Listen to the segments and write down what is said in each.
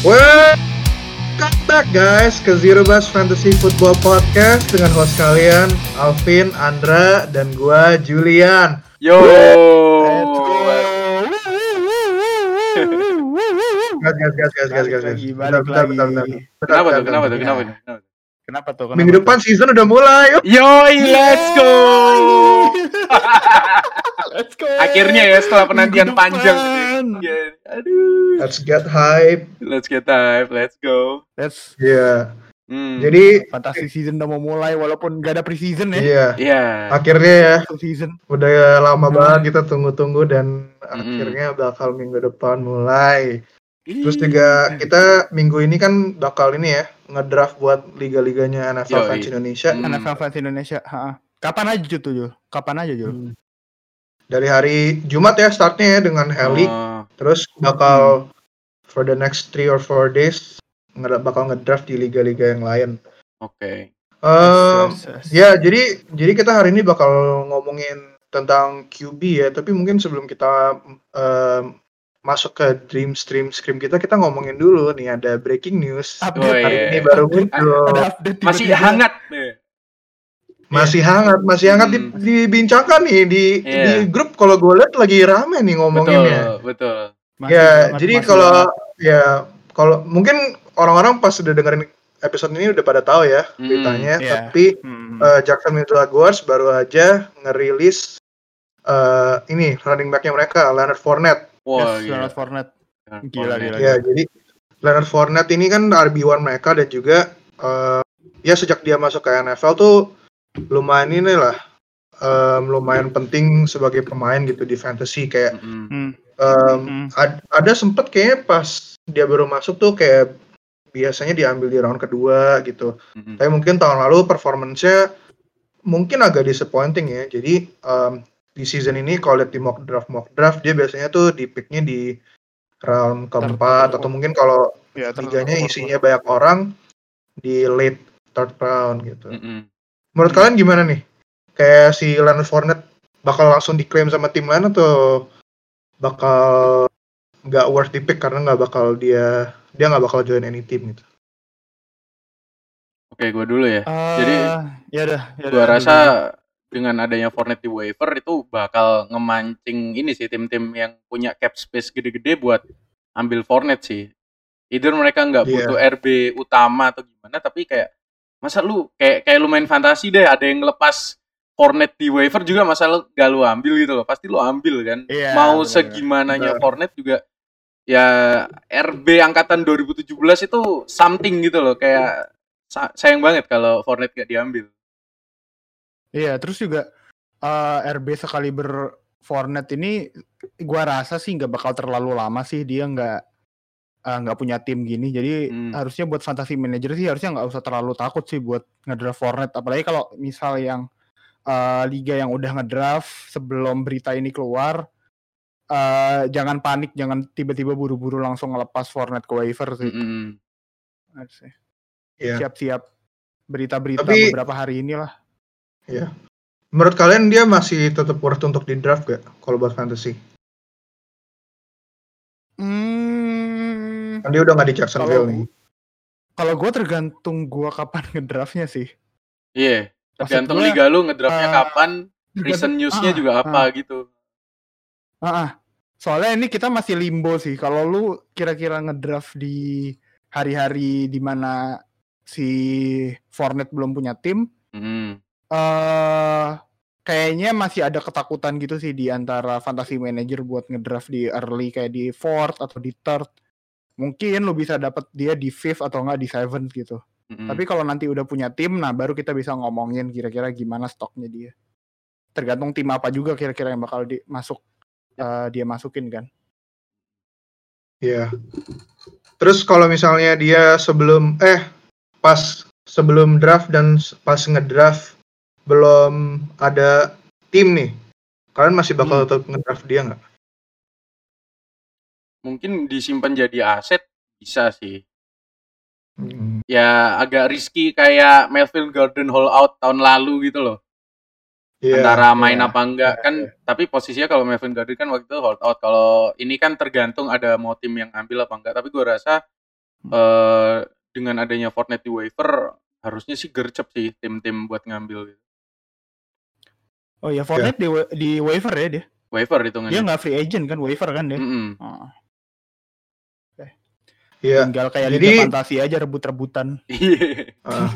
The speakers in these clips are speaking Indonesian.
Welcome back guys ke Zero Bus Fantasy Football Podcast dengan host kalian Alvin, Andra, dan gua Julian. Yo. Gas, gas, gas, gas, gas, gas. Bentar, bentar, Kenapa tuh? Kenapa tuh? Kenapa tuh? Kenapa tuh? Kenapa tuh? Minggu depan season udah mulai. Yuk. Yoi, let's go. Let's go. Akhirnya ya setelah penantian panjang. depan. Ya, Aduh. Let's get hype. Let's get time. Let's go. Let's Iya. Hmm. Jadi, Fantasy season udah mau mulai walaupun gak ada preseason ya. iya. Iya. Akhirnya ya, season. udah lama Hmm. banget kita tunggu-tunggu dan akhirnya bakal minggu depan mulai. Terus juga kita minggu ini kan bakal ini ya ngedraft buat liga-liganya NFL Yoi. fans Indonesia. Hmm. NFL fans Indonesia. Ha. Kapan aja tuh, Jul? Kapan aja, Jul? Dari hari Jumat ya startnya ya dengan Heli. Oh, Terus bakal for the next three or four days bakal ngedraft di liga-liga yang lain. Oke. Ehm, Yes, yes, yes. ya jadi jadi kita hari ini bakal ngomongin tentang QB ya. Tapi mungkin sebelum kita em, masuk ke dream stream scream kita kita ngomongin dulu nih ada breaking news Update. Oh, hari iya. ini baru muncul Masih tiba-tiba. hangat. Masih hangat masih hangat di- Hmm. dibincangkan nih di Iya. di grup kalau gue lihat lagi rame nih Betul, ngomonginnya betul. Masih ya jadi kalau ya kalau mungkin orang-orang pas udah dengerin episode ini udah pada tahu ya Hmm, beritanya iya. tapi Hmm. eh, Jacksonville Jaguars baru aja ngerilis eh, ini running backnya mereka Leonard Fournette Wah, Yes, gila. Leonard Fournette. Gila, gila. ya jadi Leonard Fournette ini kan RB1 mereka dan juga eh, ya sejak dia masuk ke NFL tuh lumayan ini lah em, lumayan penting sebagai pemain gitu di fantasy kayak. Hmm. em, Hmm. ad- ada sempet kayaknya pas dia baru masuk tuh kayak biasanya diambil di round kedua gitu Mm-mm. tapi mungkin tahun lalu performance-nya mungkin agak disappointing ya jadi em, di season ini kalau lihat di mock draft mock draft dia biasanya tuh di picknya di round keempat atau mungkin kalau Ya, liganya isinya banyak orang di late third round gitu. Mm-mm. Menurut kalian gimana nih? Kayak si Leonard Fournette bakal langsung diklaim sama tim lain atau bakal nggak worth the pick karena nggak bakal dia dia nggak bakal join any team gitu. Oke, gue dulu ya. Eh, Jadi, ya udah, ya Gua udah, rasa dulu. Dengan adanya Fournette di waiver itu bakal ngemancing ini sih tim-tim yang punya cap space gede-gede buat ambil Fournette sih. Either mereka nggak Iya. butuh RB utama atau gimana, tapi kayak masa lu kayak kayak lu main fantasi deh, ada yang ngelepas Fournette di waiver juga masa lu gak lu ambil gitu loh. Pasti lu ambil kan. Iya, Mau bener-bener. segimananya Bener. Fournette juga ya RB angkatan 2017 itu something gitu loh kayak sa- sayang banget kalau Fournette gak diambil. Iya, terus juga eh, RB sekali ber Fournette ini gua rasa sih nggak bakal terlalu lama sih dia nggak eh, nggak punya tim gini. Jadi Hmm. harusnya buat fantasy manager sih harusnya nggak usah terlalu takut sih buat ngedraft Fournette. Apalagi kalau misal yang eh, liga yang udah ngedraft sebelum berita ini keluar eh, jangan panik, jangan tiba-tiba buru-buru langsung ngelepas Fournette ke waiver sih. Harusnya. Iya. Siap-siap berita-berita Tapi- beberapa hari inilah. Menurut kalian dia masih tetap worth untuk di draft gak kalau buat fantasy? Hmm, Kan dia udah nggak di Jacksonville Kalau- nih. kalau gue tergantung gue kapan ngedraftnya sih. Iya, tergantung gua, liga lu ngedraftnya eh, kapan, recent newsnya ah, juga apa gitu. Ah, ah. soalnya ini kita masih limbo sih. Kalau lu kira-kira ngedraft di hari-hari di mana si Fournette belum punya tim, Hmm. Eh kayaknya masih ada ketakutan gitu sih di antara fantasy manager buat ngedraft di early kayak di fourth atau di third. Mungkin lu bisa dapat dia di fifth atau enggak di seventh gitu. Mm-mm. Tapi kalau nanti udah punya tim, nah baru kita bisa ngomongin kira-kira gimana stoknya dia. Tergantung tim apa juga kira-kira yang bakal di, masuk eh, dia masukin kan. Iya. Terus kalau misalnya dia sebelum eh pas sebelum draft dan pas ngedraft belum ada tim nih, kalian masih bakal Hmm. tetap ngedraft dia nggak? Mungkin disimpan jadi aset bisa sih. Hmm. Ya agak risky kayak Melvin Gordon Hall out tahun lalu gitu loh. Iya, Antara main iya. apa enggak Iya, kan tapi posisinya kalau Melvin Gordon kan waktu itu hold out. Kalau ini kan tergantung ada mau tim yang ambil apa enggak. Tapi gua rasa eh dengan adanya Fortnite di waiver harusnya sih gercep sih tim-tim buat ngambil gitu. Oh ya Fortnite di, wa- di waiver ya dia. Waiver Dia hitungannya. nggak free agent kan waiver kan dia. Mm-mm. Oh, Iya. Tinggal kayak Jadi- Liga Fantasi aja rebut-rebutan. Iya. Uh,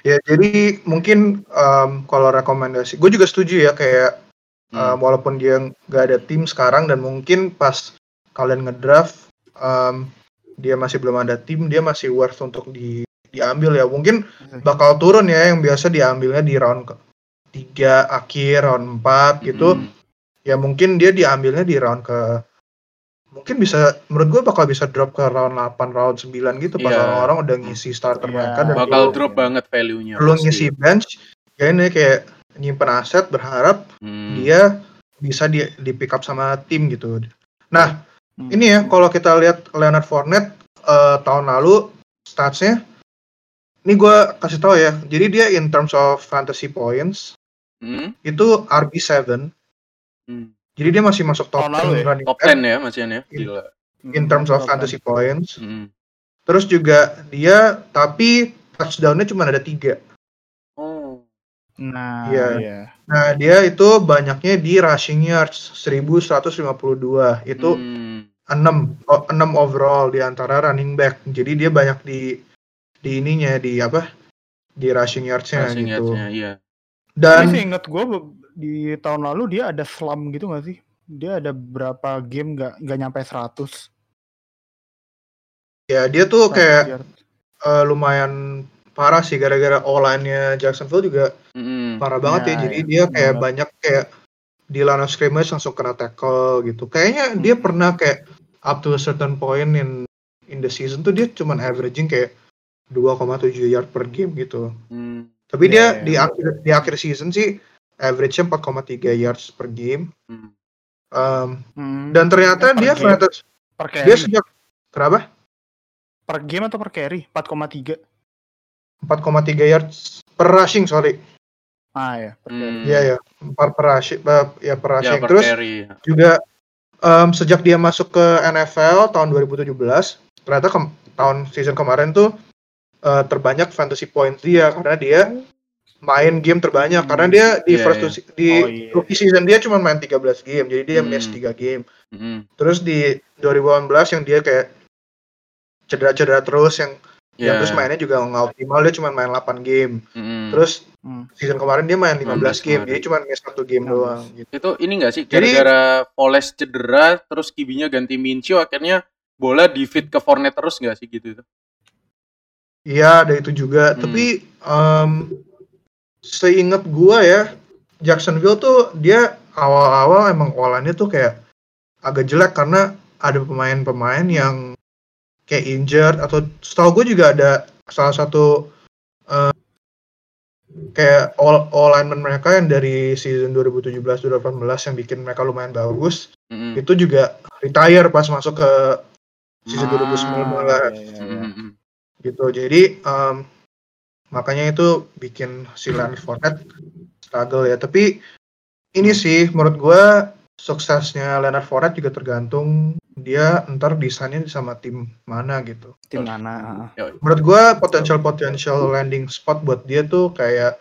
ya jadi mungkin um, kalau rekomendasi, gue juga setuju ya kayak Hmm. um, walaupun dia nggak ada tim sekarang dan mungkin pas kalian ngedraft um, dia masih belum ada tim, dia masih worth untuk di diambil ya. Mungkin bakal turun ya yang biasa diambilnya di round ke tiga akhir round 4 gitu. Mm-mm. Ya mungkin dia diambilnya di round ke mungkin bisa menurut gue bakal bisa drop ke round 8 round 9 gitu pas Iya. orang-orang udah ngisi starter Iya. mereka dan Bakal belum- drop banget value-nya. belum pasti. ngisi bench ya ini kayak nyimpen aset berharap Hmm. dia bisa di di pick up sama tim gitu. Nah, Hmm. ini ya kalau kita lihat Leonard Fournette eh, tahun lalu statsnya ini gue kasih tahu ya. Jadi dia in terms of fantasy points Hmm. itu RB7. Hmm. Jadi dia masih masuk top Tahun 10 lalu ya? running Top back 10 ya Mas Ian ya. In- Gila. in terms of fantasy points. Hmm. Terus juga dia tapi touchdownnya cuma ada tiga. Oh. Nah, Iya. iya. Nah dia itu banyaknya di rushing yards 1152 itu Hmm. 6 oh, 6 overall di antara running back. Jadi dia banyak di di ininya di apa? Di rushing yards-nya Passing gitu. yards-nya, iya. Tapi Dan sih inget gue di tahun lalu dia ada slump gitu gak sih? Dia ada berapa game nggak nggak nyampe 100. ya dia tuh 100 kayak eh, lumayan parah sih gara-gara O-line-nya Jacksonville juga Mm-mm. parah banget ya. Ya, Jadi ya, dia kayak banyak kayak di line of scrimmage langsung kena tackle gitu. Kayaknya dia Hmm. pernah kayak up to a certain point in in the season tuh dia cuman averaging kayak 2,7 yard per game gitu. Hmm. Tapi Iya, dia iya. di akhir di akhir season sih average-nya 4,3 yards per game. Hmm. Um, Hmm. dan ternyata Per dia game. fantasy per carry. dia sejak kenapa? per game atau per carry? 4,3. 4,3 yards per rushing, sorry. Ah ya, per carry. Hmm. Iya ya, 4 per rushing, eh, ya per Ya, rushing. per Terus carry. juga em, sejak dia masuk ke NFL tahun 2017, ternyata ke- tahun season kemarin tuh eh, terbanyak fantasy points dia karena dia main game terbanyak karena dia di Iya, first iya. two se- di Oh, iya. rookie season dia cuma main 13 game jadi dia Hmm. miss 3 game Mm-mm. terus di 2018 yang dia kayak cedera-cedera terus yang yang Ya. terus mainnya juga nggak optimal dia cuma main 8 game Mm-mm. terus Hmm. season kemarin dia main 15 game kemarin. jadi cuma miss satu game 16. doang gitu. itu ini enggak sih Jadi- gara-gara Poles cedera terus kibinya ganti Minshew akhirnya bola di feed ke Fournette terus enggak sih gitu itu? Iya ada itu juga Hmm. tapi em, seingat gua ya Jacksonville tuh dia awal-awal emang olahannya tuh kayak agak jelek karena ada pemain-pemain yang kayak injured atau setahu gue juga ada salah satu eh, kayak all, all lineman mereka yang dari season 2017-2018 yang bikin mereka lumayan bagus Mm-mm. itu juga retire pas masuk ke season Ah, 2019 iya, iya, iya. Gitu jadi em, makanya itu bikin si Leonard Fournette struggle ya tapi ini sih menurut gua suksesnya Leonard Fournette juga tergantung dia ntar desainnya sama tim mana gitu Tim mana? menurut gua potensial potensial landing spot buat dia tuh kayak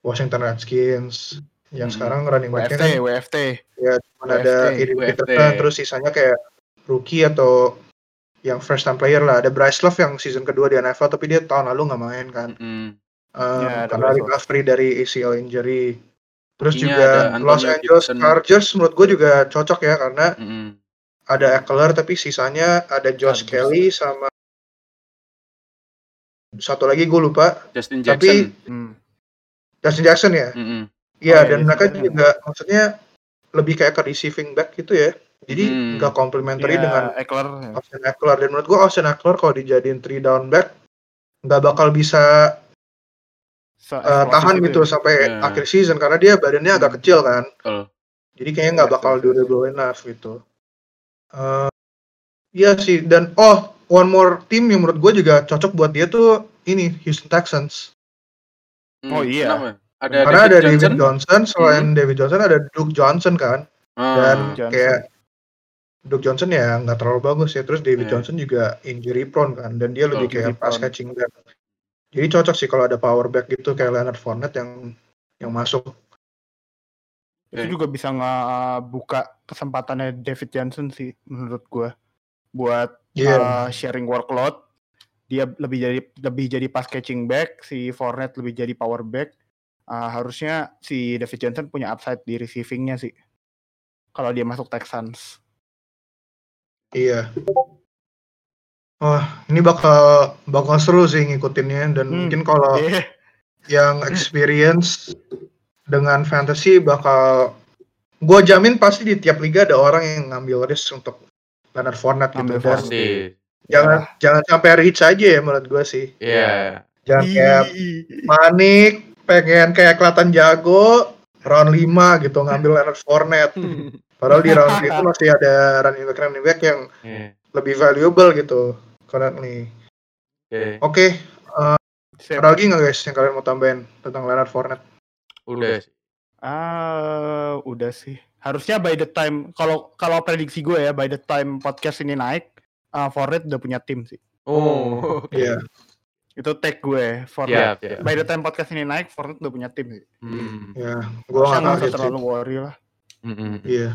Washington Redskins yang Mhm. sekarang running backnya WFT, kan WFT. cuma ada WFT. WFT. Peterson terus sisanya kayak rookie atau yang first time player lah ada Bryce Love yang season kedua di NFL tapi dia tahun lalu nggak main kan Mm-mm. Um, Ya, ada karena recovery dari ACL injury. Terus Ininya juga Los Angeles Gibson. Chargers menurut gue juga cocok ya karena Mm-mm. ada Eckler tapi sisanya ada Josh Chargers. Kelly sama satu lagi gue lupa Justin Tapi- Jackson. Hmm. Justin Jackson ya. Iya Oh, iya, dan mereka juga maksudnya lebih kayak ke receiving back gitu ya. Jadi Hmm. nggak complementary Iya, dengan Eckler. ya. Austin Eckler dan menurut gue Austin Eckler kalau dijadiin three down back nggak bakal bisa Se- uh, eksplosif tahan itu gitu ya. sampai Ya. akhir season karena dia badannya agak Hmm. kecil kan. Betul. Jadi kayaknya nggak Iya, bakal durable enough gitu. Eh, Iya sih dan oh one more team yang menurut gue juga cocok buat dia tuh ini Houston Texans. Mm, Oh, iya. kenapa? Ada Karena David ada Johnson. David Johnson, selain David Johnson ada Duke Johnson kan Ah, dan Johnson. kayak Duke Johnson ya nggak terlalu bagus ya. Terus David Iya. Johnson juga injury prone kan, dan dia lebih Injury kayak pass prone. catching back. Jadi cocok sih kalau ada power back gitu kayak Leonard Fournette yang yang masuk. Itu Oke. juga bisa ngebuka kesempatannya David Johnson sih menurut gua buat Iya. uh, sharing workload. Dia lebih jadi lebih jadi pass catching back, si Fournette lebih jadi power back. Uh, harusnya si David Johnson punya upside di receivingnya sih. Kalau dia masuk Texans. Iya. Wah, ini bakal bakal seru sih ngikutinnya dan Hmm. mungkin kalau Iya. yang experience dengan fantasy bakal gua jamin pasti di tiap liga ada orang yang ngambil risk untuk Leonard Fournette gitu dan. Pasti. jangan jangan sampai reach aja ya menurut gua sih. Iya. Jangan kayak Ih. panik, pengen kayak kelihatan jago round 5 gitu ngambil Leonard Fournette. Padahal di round itu masih ada running back running back yang Iya. lebih valuable gitu currently. Oke. Oke, Sip. ada lagi nggak guys yang kalian mau tambahin tentang Leonard Fournette? Udah sih. Ah, udah sih. Harusnya by the time kalau kalau prediksi gue ya by the time podcast ini naik, uh, Fournette udah punya tim sih. Oh, oke. Iya. Itu tag gue Fournette. Siap, siap. By the time podcast ini naik, Fournette udah punya tim sih. Hmm. Ya, gua Harusnya nggak terlalu worry lah. Iya.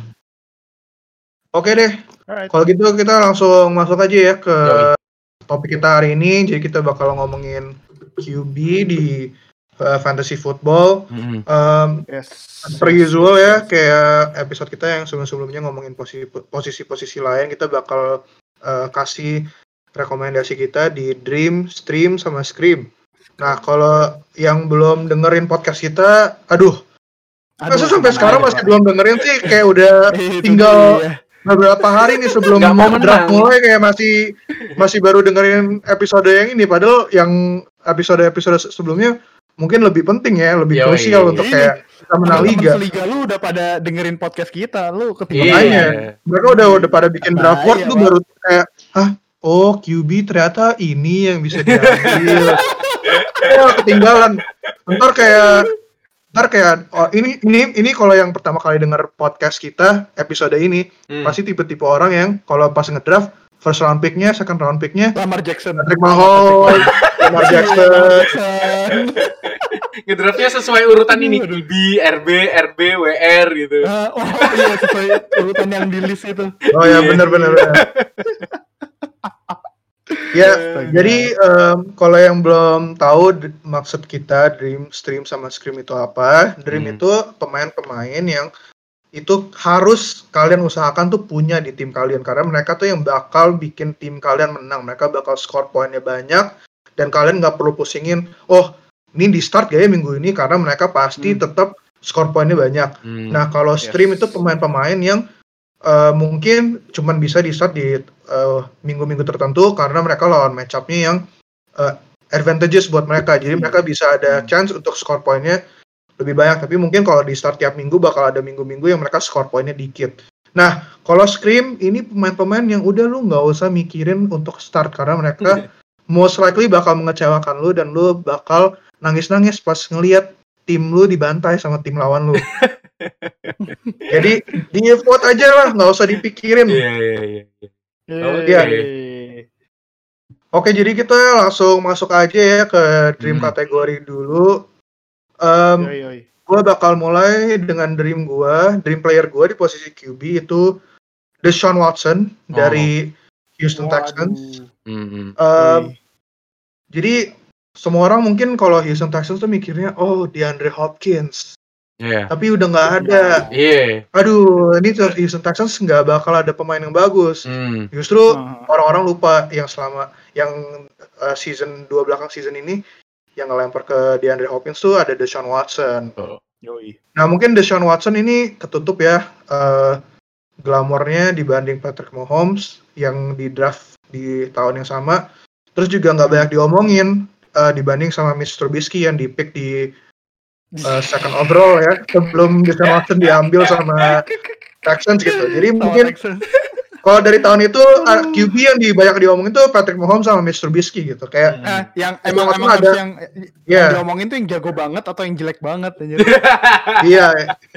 Oke deh, Alright. kalau gitu kita langsung masuk aja ya ke Yoi. topik kita hari ini. Jadi kita bakal ngomongin QB di uh, fantasy football. Mm-mm. Um, Yes. per usual ya, kayak episode kita yang sebelum-sebelumnya ngomongin posisi- posisi-posisi lain, kita bakal uh, kasih rekomendasi kita di Dream, Stream, sama Scream. Nah, kalau yang belum dengerin podcast kita, aduh, Aduh, masa sampai sekarang aja, masih belum dengerin sih, kayak udah Itu tinggal dia. beberapa hari nih sebelum mau draft mulai kayak masih masih baru dengerin episode yang ini padahal yang episode-episode se- sebelumnya mungkin lebih penting ya lebih Yoi. krusial untuk kayak kita menang liga seliga lu udah pada dengerin podcast kita, lu Iya. ketinggalan. Makanya. mereka udah udah pada bikin draft board Bahaya, tuh baru kayak hah oh QB ternyata ini yang bisa diambil oh ketinggalan ntar kayak ntar kayak oh, ini ini ini kalau yang pertama kali denger podcast kita episode ini Hmm. pasti tipe-tipe orang yang kalau pas ngedraft first round picknya, second round picknya Lamar Jackson. Patrick Mahomes, Lamar Jackson. Jackson. Ngedraftnya sesuai urutan ini. IB, RB, RB, WR gitu. Ah, oh iya sesuai urutan yang di list itu. Oh ya benar benar. ya, jadi em, kalau yang belum tahu maksud kita Dream Stream sama Scream itu apa? Dream Hmm. itu pemain-pemain yang itu harus kalian usahakan tuh punya di tim kalian karena mereka tuh yang bakal bikin tim kalian menang. Mereka bakal skor poinnya banyak dan kalian nggak perlu pusingin. Oh, ini di start gak ya minggu ini karena mereka pasti Hmm. tetap skor poinnya banyak. Hmm. Nah, kalau Yes. stream itu pemain-pemain yang eh, mungkin cuman bisa di start di eh, minggu-minggu tertentu karena mereka lawan match up-nya yang eh, advantageous buat mereka. Jadi mereka bisa ada Hmm. chance untuk skor poinnya lebih banyak. Tapi mungkin kalau di start tiap minggu bakal ada minggu-minggu yang mereka skor poinnya dikit. Nah, kalau scream ini pemain-pemain yang udah lu nggak usah mikirin untuk start karena mereka most likely bakal mengecewakan lu dan lu bakal nangis-nangis pas ngelihat tim lu dibantai sama tim lawan lu. Jadi di vote aja lah, nggak usah dipikirin. Iya, iya, iya. Iya. Oke, jadi kita langsung masuk aja ya ke dream Hmm. kategori dulu. Yoi, yoi. gue bakal mulai dengan dream gue, dream player gue di posisi QB itu Deshaun Watson dari Houston Texans. Waduh. Yoi. jadi semua orang mungkin kalau Houston Texans tuh mikirnya, oh DeAndre Hopkins, Iya. tapi udah nggak ada. Iya. Aduh, ini tuh Houston Texans nggak bakal ada pemain yang bagus. Hmm. Justru Ah. orang-orang lupa yang selama yang uh, season dua belakang season ini yang ngelempar ke DeAndre Hopkins tuh ada Deshaun Watson. Oh. Yoi. Nah mungkin Deshaun Watson ini ketutup ya uh, glamornya dibanding Patrick Mahomes yang di draft di tahun yang sama. Terus juga nggak banyak diomongin uh, dibanding sama Mr. Trubisky yang di pick di uh, second overall ya sebelum Deshaun Watson diambil sama Texans gitu. Jadi Sama mungkin kalau dari tahun itu uh, QB yang di banyak diomongin tuh Patrick Mahomes sama Mr. Trubisky gitu. Kayak Eh, yang emang emang ada- yang, ya yang diomongin tuh yang jago banget atau yang jelek banget anjir. iya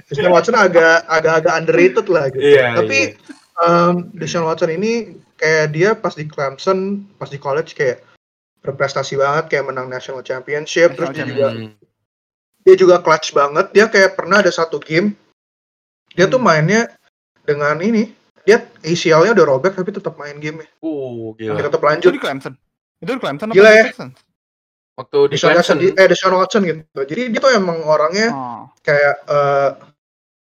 Mr. Watson agak agak agak underrated lah gitu. Iya, Tapi iya. um, Deshaun Watson ini kayak dia pas di Clemson, pas di college kayak berprestasi banget kayak menang national championship terus dia juga Hmm. Dia juga clutch banget dia kayak pernah ada satu game dia tuh Hmm. mainnya dengan ini dia ACL-nya udah robek tapi tetap main game Uh, dia gila. tetap Itu lanjut di Clemson. Itu di Clemson Gila apa di ya. Waktu di Deshaun Watson, Clemson. eh Deshaun Watson gitu jadi dia tuh emang orangnya Oh. kayak eh,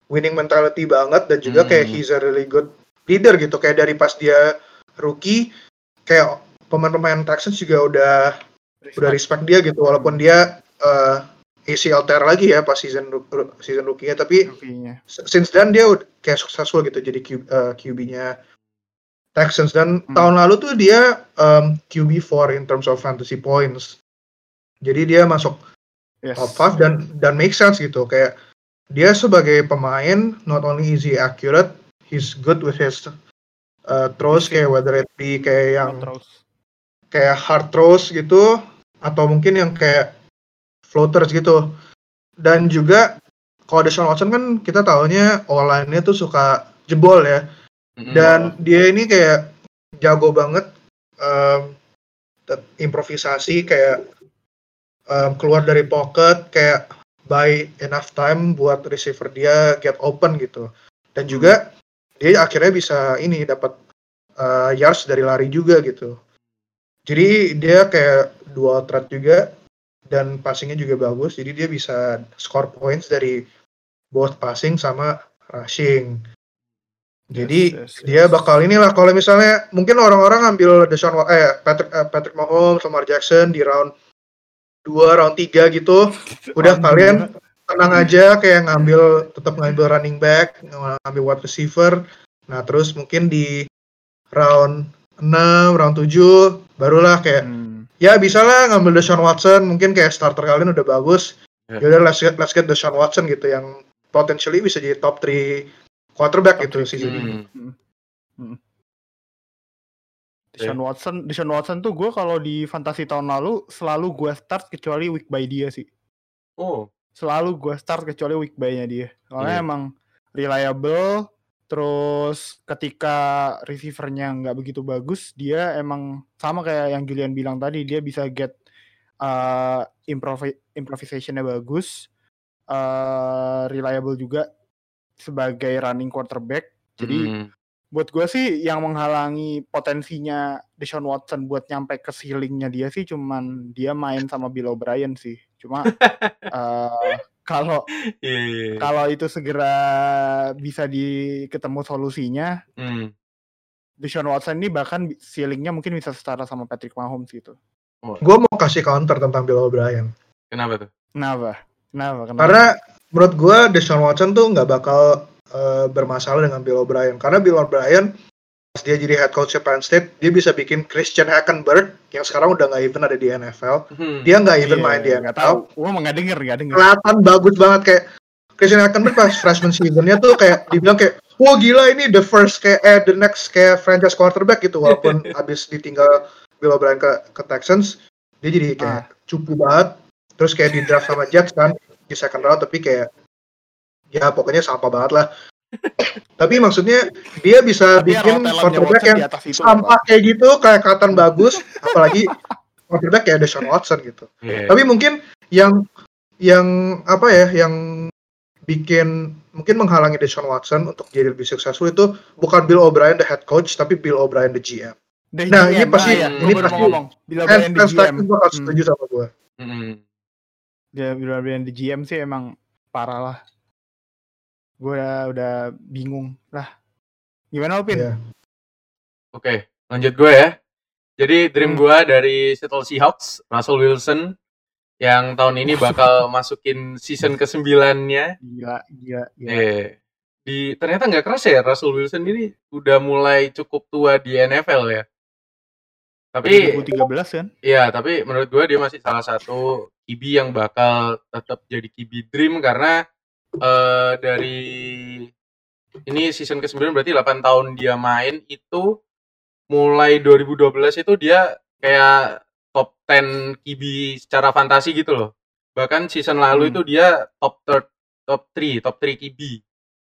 winning mentality banget dan juga kayak Hmm. he's a really good leader gitu kayak dari pas dia rookie kayak pemain-pemain Texans juga udah udah respect dia gitu walaupun dia eh, ACL tear lagi ya pas season season rookie-nya tapi Rookie-nya. s- since then dia udah kayak successful gitu jadi Q, eh, QB-nya Texans dan Hmm. tahun lalu tuh dia um, QB4 in terms of fantasy points jadi dia masuk Yes. top 5 dan dan make sense gitu kayak dia sebagai pemain not only easy accurate he's good with his uh, throws kayak whether it be kayak yang kayak hard throws gitu atau mungkin yang kayak floaters gitu. Dan juga kalau Deshaun Watson kan kita tahunya online-nya tuh suka jebol ya. Mm-mm. dan dia ini kayak jago banget um, improvisasi kayak um, keluar dari pocket kayak buy enough time buat receiver dia get open gitu. Dan juga dia akhirnya bisa ini dapat uh, yards dari lari juga gitu. Jadi dia kayak dual threat juga dan passingnya juga bagus jadi dia bisa score points dari both passing sama rushing jadi Yes, yes, dia yes. bakal inilah kalau misalnya mungkin orang-orang ngambil Deshaun eh Patrick eh, Patrick Mahomes, Lamar Jackson di round 2, round 3 gitu. Udah kalian tenang aja kayak ngambil tetap ngambil running back, ngambil wide receiver. Nah, terus mungkin di round 6, round 7 barulah kayak Hmm. Ya bisa lah ngambil Deshaun Watson, mungkin kayak starter kalian udah bagus. Ya. Yaudah let's get, let's get Deshaun Watson gitu yang potentially bisa jadi top 3 quarterback Top gitu three season ini. Hmm. Deshaun Watson, Deshaun Watson tuh gue kalau di fantasi tahun lalu selalu gue start kecuali week by dia sih. Oh, Selalu gue start kecuali week by-nya dia. Soalnya Iya. emang reliable, terus ketika receivernya nggak begitu bagus, dia emang sama kayak yang Julian bilang tadi, dia bisa get uh, improvi improvisationnya bagus, uh, reliable juga sebagai running quarterback. Jadi Hmm. buat gue sih yang menghalangi potensinya Deshaun Watson buat nyampe ke ceilingnya dia sih cuman dia main sama Bill O'Brien sih. Cuma eh, kalau Iya, iya, iya. kalau itu segera bisa di ketemu solusinya, Hmm. Deshaun Watson ini bahkan ceilingnya mungkin bisa setara sama Patrick Mahomes gitu. Gue mau kasih counter tentang Bill O'Brien. Kenapa tuh? Kenapa? Kenapa? Kenapa? Karena menurut gue Deshaun Watson tuh nggak bakal eh, bermasalah dengan Bill O'Brien. Karena Bill O'Brien dia jadi head coach Penn State, dia bisa bikin Christian Hackenberg yang sekarang udah nggak even ada di NFL. Hmm. Dia nggak even Iya, main di nggak NFL. tahu. Emang nggak denger, nggak denger. Kelihatan bagus banget kayak Christian Hackenberg pas freshman seasonnya tuh kayak dibilang kayak wah gila ini the first kayak eh the next kayak franchise quarterback gitu walaupun abis ditinggal Bill O'Brien ke, ke Texans dia jadi kayak cupu banget terus kayak di draft sama Jets kan di second round tapi kayak ya pokoknya sampah banget lah tapi maksudnya dia bisa Tapi bikin quarterback yang sampah kayak gitu kayak kelihatan bagus apalagi quarterback kayak Deshaun Watson gitu Iya. tapi mungkin yang yang apa ya yang bikin mungkin menghalangi Deshaun Watson untuk jadi lebih successful itu bukan Bill O'Brien the head coach tapi Bill O'Brien the GM. The Nah, GM, ini pasti- ya, ini gua baru pasti- ngomong. And O'Brien the GM. Texans bakal Hmm. setuju sama gue. Hmm. dia Bila O'Brien the GM sih emang parah lah. Gue udah, udah bingung lah. Gimana Opin? Iya. Oke, lanjut gue ya. Jadi dream Hmm. gue dari Seattle Seahawks, Russell Wilson, yang tahun ini bakal masukin season ke-9-nya. Gila, gila, gila. Eh, di ternyata nggak keras ya Russell Wilson ini udah mulai cukup tua di NFL ya. Tapi 2013 kan? Iya, tapi menurut gue dia masih salah satu QB yang bakal tetap jadi QB dream karena eh, dari ini season ke-9 berarti 8 tahun dia main itu mulai 2012 itu dia kayak top 10 QB secara fantasi gitu loh. Bahkan season lalu Hmm. itu dia top third, top 3, top 3 QB.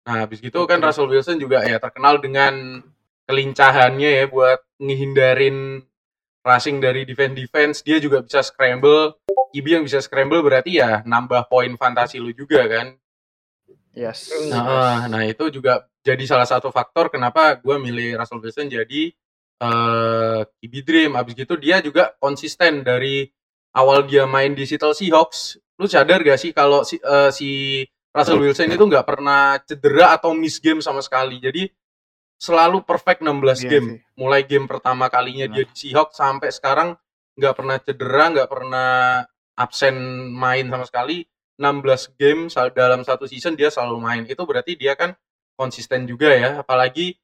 Nah, habis gitu kan Russell Wilson juga ya terkenal dengan kelincahannya ya buat ngehindarin rushing dari defense-defense. Dia juga bisa scramble. Ibi yang bisa scramble berarti ya nambah poin fantasi lu juga kan. Yes. Nah, nah itu juga jadi salah satu faktor kenapa gue milih Russell Wilson jadi uh, QB Dream. Abis gitu dia juga konsisten dari awal dia main di Seattle Seahawks. Lu sadar gak sih kalau si, uh, si Russell Wilson itu nggak pernah cedera atau miss game sama sekali. Jadi selalu perfect 16 Iya game. sih. Mulai game pertama kalinya dia di Seahawks sampai sekarang nggak pernah cedera, nggak pernah absen main sama sekali. 16 game dalam satu season dia selalu main. Itu berarti dia kan konsisten juga ya. Apalagi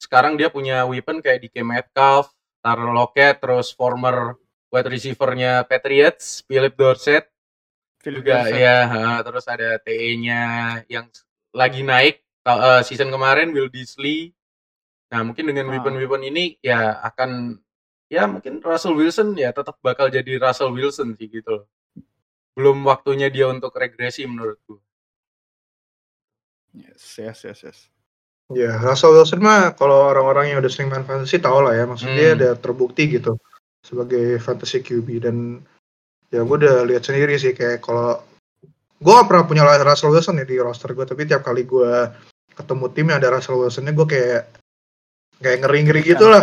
sekarang dia punya weapon kayak DK Metcalf, Tyler Lockett, terus former wide receiver-nya Patriots, Philip Dorsett Philip juga Wilson. ya. terus ada TE-nya yang lagi naik eh, season kemarin Will Disley. Nah, mungkin dengan weapon-weapon ini ya akan ya mungkin Russell Wilson ya tetap bakal jadi Russell Wilson sih gitu loh. Belum waktunya dia untuk regresi menurutku. Yes, yes, yes, yes. Ya, Russell Wilson mah kalau orang-orang yang udah sering main fantasy tau lah ya, maksudnya dia Hmm. udah terbukti gitu sebagai fantasy QB dan ya gue udah lihat sendiri sih kayak kalau gue gak pernah punya Russell Wilson ya di roster gue, tapi tiap kali gue ketemu tim yang ada Russell Wilsonnya gue kayak kayak ngeri-ngeri gitu lah,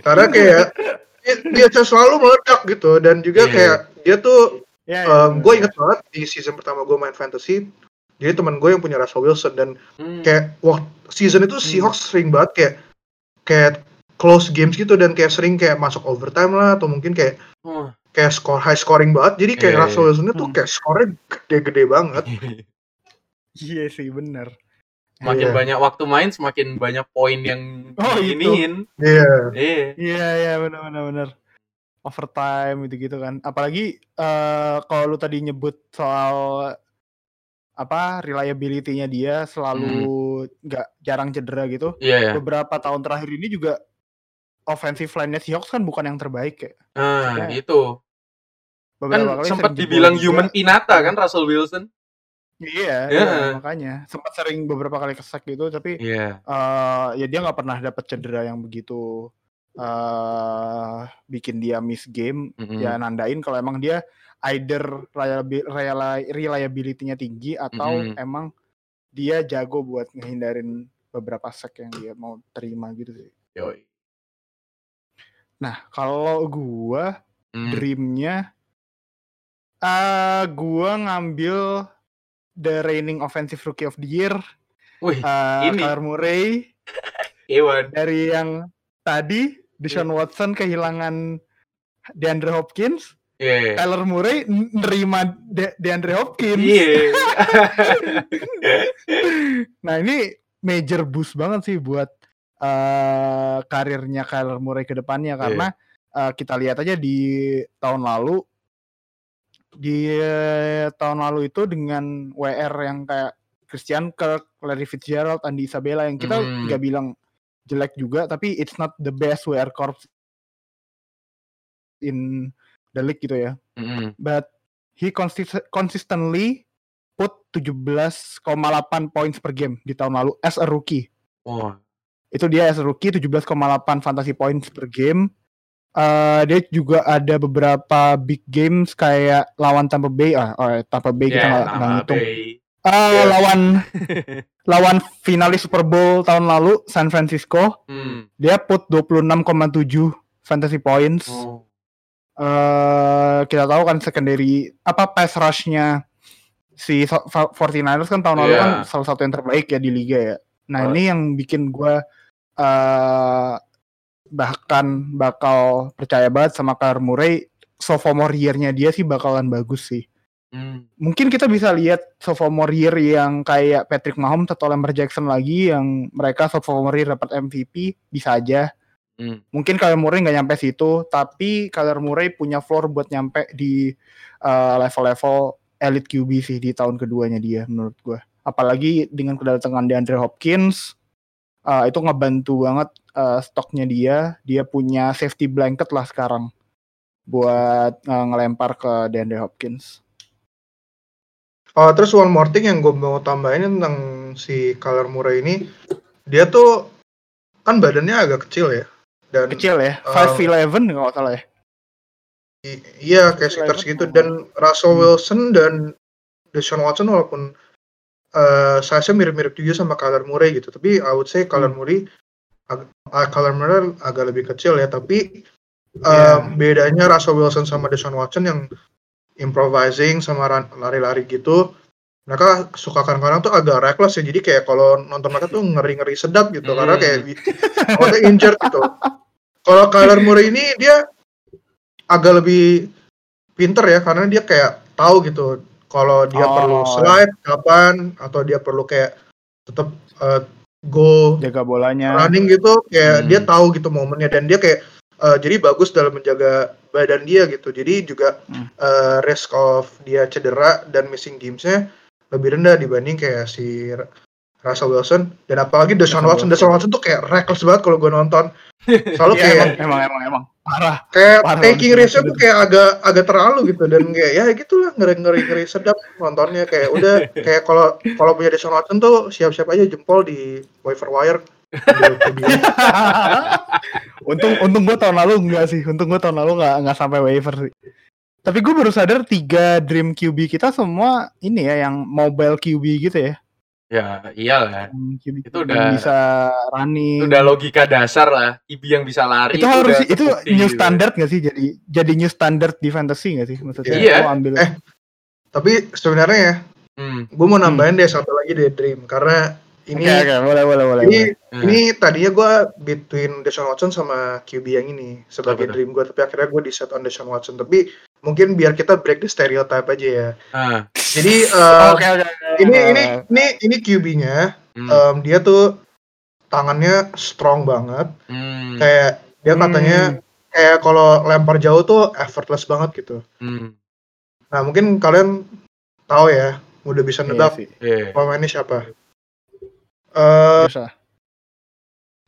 karena kayak dia, dia selalu meledak gitu dan juga Iya. kayak dia tuh Ya, ya, bener. gue inget banget di season pertama gue main fantasy jadi teman gue yang punya Russell Wilson dan Hmm. kayak waktu season itu Hmm. Seahawks sering banget kayak kayak close games gitu dan kayak sering kayak masuk overtime lah atau mungkin kayak Wah. kayak score high scoring banget jadi kayak Iya, Russell iya. Wilson itu Hmm. kayak skornya gede-gede banget Iya sih bener. Semakin Iya. banyak waktu main, semakin banyak poin yang Oh, itu. diiniin. iya Iya. Iya iya benar benar benar. Overtime gitu gitu kan. Apalagi eh kalau lu tadi nyebut soal apa reliability-nya dia selalu nggak jarang cedera gitu. Iya ya. Beberapa tahun terakhir ini juga offensive line-nya Seahawks kan bukan yang terbaik ya. Nah, Maksudnya itu. Kan Beberapa kali sempat dibilang juga. human pinata kan Russell Wilson. Iya, Iya. iya, makanya sempat sering beberapa kali kesek gitu tapi Iya. eh ya dia nggak pernah dapat cedera yang begitu eh bikin dia miss game Mm-mm. ya nandain kalau emang dia either reliabi- reli- reliability-nya tinggi atau Mm-mm. emang dia jago buat ngehindarin beberapa sack yang dia mau terima gitu sih. Yoi. Nah, kalau gua Hmm. dreamnya eh gua ngambil the reigning offensive rookie of the year Wih, eh ini. Kyler Murray Ewan. dari yang tadi Deshaun Watson kehilangan DeAndre Hopkins, Iya. Kyler Murray nerima De- DeAndre Hopkins. Iya. Nah ini major boost banget sih buat eh karirnya Kyler Murray ke depannya Iya. karena eh, kita lihat aja di tahun lalu di eh, tahun lalu itu dengan WR yang kayak Christian Kirk, Larry Fitzgerald, Andy Isabella yang kita Hmm. nggak bilang jelek juga tapi it's not the best WR corps in the league gitu ya Mm-mm. but he consist- consistently put 17,8 points per game di tahun lalu as a rookie. Wah. Itu dia as a rookie 17,8 fantasy points per game. Eh dia juga ada beberapa big games kayak lawan Tampa Bay ah oh, Tampa Bay kita Ya, nggak ngitung. Bay. Ah, Ya. lawan lawan finalis Super Bowl tahun lalu San Francisco Hmm. dia put 26,7 fantasy points. Oh. eh kita tahu kan secondary apa pass rush-nya si so- fa- 49ers kan tahun lalu Iya. kan salah satu yang terbaik ya di liga ya. Nah, Oh. ini yang bikin gua eh bahkan bakal percaya banget sama Kyler Murray sophomore year-nya dia sih bakalan bagus sih. Hmm. Mungkin kita bisa lihat sophomore year yang kayak Patrick Mahomes atau Lamar Jackson lagi yang mereka sophomore year dapat MVP bisa aja Hmm. mungkin Kyler Murray nggak nyampe situ, tapi Kyler Murray punya floor buat nyampe di uh, level-level elite QB sih di tahun keduanya dia menurut gue. Apalagi dengan kedatangan DeAndre Hopkins, uh, itu ngebantu banget uh, stoknya dia. Dia punya safety blanket lah sekarang buat uh, ngelempar ke DeAndre Hopkins. Oh, terus one more thing yang gue mau tambahin tentang si Kyler Murray ini dia tuh kan badannya agak kecil ya dan Kecil ya. Uh, 5'11 nggak salah ya. i- iya kayak sekitar segitu dan Russell Hmm. Wilson dan Deshaun Watson walaupun eh size-nya mirip-mirip juga sama Kyler Murray gitu tapi I would say Hmm. Kyler Murray ag- ah, Kyler Murray agak lebih kecil ya tapi eh, Iya. bedanya Russell Wilson sama Deshaun Watson yang improvising sama lari-lari gitu mereka suka kadang-kadang tuh agak reckless ya jadi kayak kalau nonton mereka tuh ngeri-ngeri sedap gitu karena Hmm. kayak takutnya injured gitu kalau Kyler Murray ini dia agak lebih pinter ya karena dia kayak tahu gitu kalau dia Oh. perlu slide kapan atau dia perlu kayak tetap uh, go Jaga bolanya. running gitu kayak Hmm. dia tahu gitu momennya dan dia kayak uh, jadi bagus dalam menjaga badan dia gitu jadi juga Hmm. uh, risk of dia cedera dan missing gamesnya lebih rendah dibanding kayak si Russell Wilson dan apalagi Deshaun Russell Watson Wilson. Deshaun Watson tuh kayak reckless banget kalau gue nonton selalu Iya, kayak emang, emang emang emang parah. kayak Parah taking risk tuh kayak agak agak terlalu gitu dan kayak ya gitulah ngeri ngeri ngeri sedap nontonnya kayak udah kayak kalau kalau punya Deshaun Watson tuh siap-siap aja jempol di waiver wire. untung untung gue tahun lalu enggak sih. Untung gue tahun lalu nggak nggak sampai waiver sih. Tapi gue baru sadar tiga dream QB kita semua ini ya yang mobile QB gitu ya. Ya, iyalah. QB Itu yang udah- bisa running. Itu udah logika dasar lah. Ibi yang bisa lari itu harus udah itu new gitu. standard gak sih jadi jadi new standard di fantasy gak sih maksudnya Iya. lo ambil Eh, tapi sebenarnya ya Hmm. gue mau nambahin deh satu lagi deh Dream karena ini oke oke boleh boleh boleh ini Nah, ini tadinya gue between Deshaun Watson sama QB yang ini sebagai tuh? dream gue tapi akhirnya gue di set on Deshaun Watson. Tapi mungkin biar kita break the stereotype aja ya. Ah, jadi uh, oke oke oke. ini ini ini ini QB-nya hmm, um, dia tuh tangannya strong banget. Hmm, kayak dia katanya Hmm. kayak kalau lempar jauh tuh effortless banget gitu. Hmm, nah mungkin kalian tahu ya udah bisa Iya nebak sih, iya. pemainnya siapa eh biasa.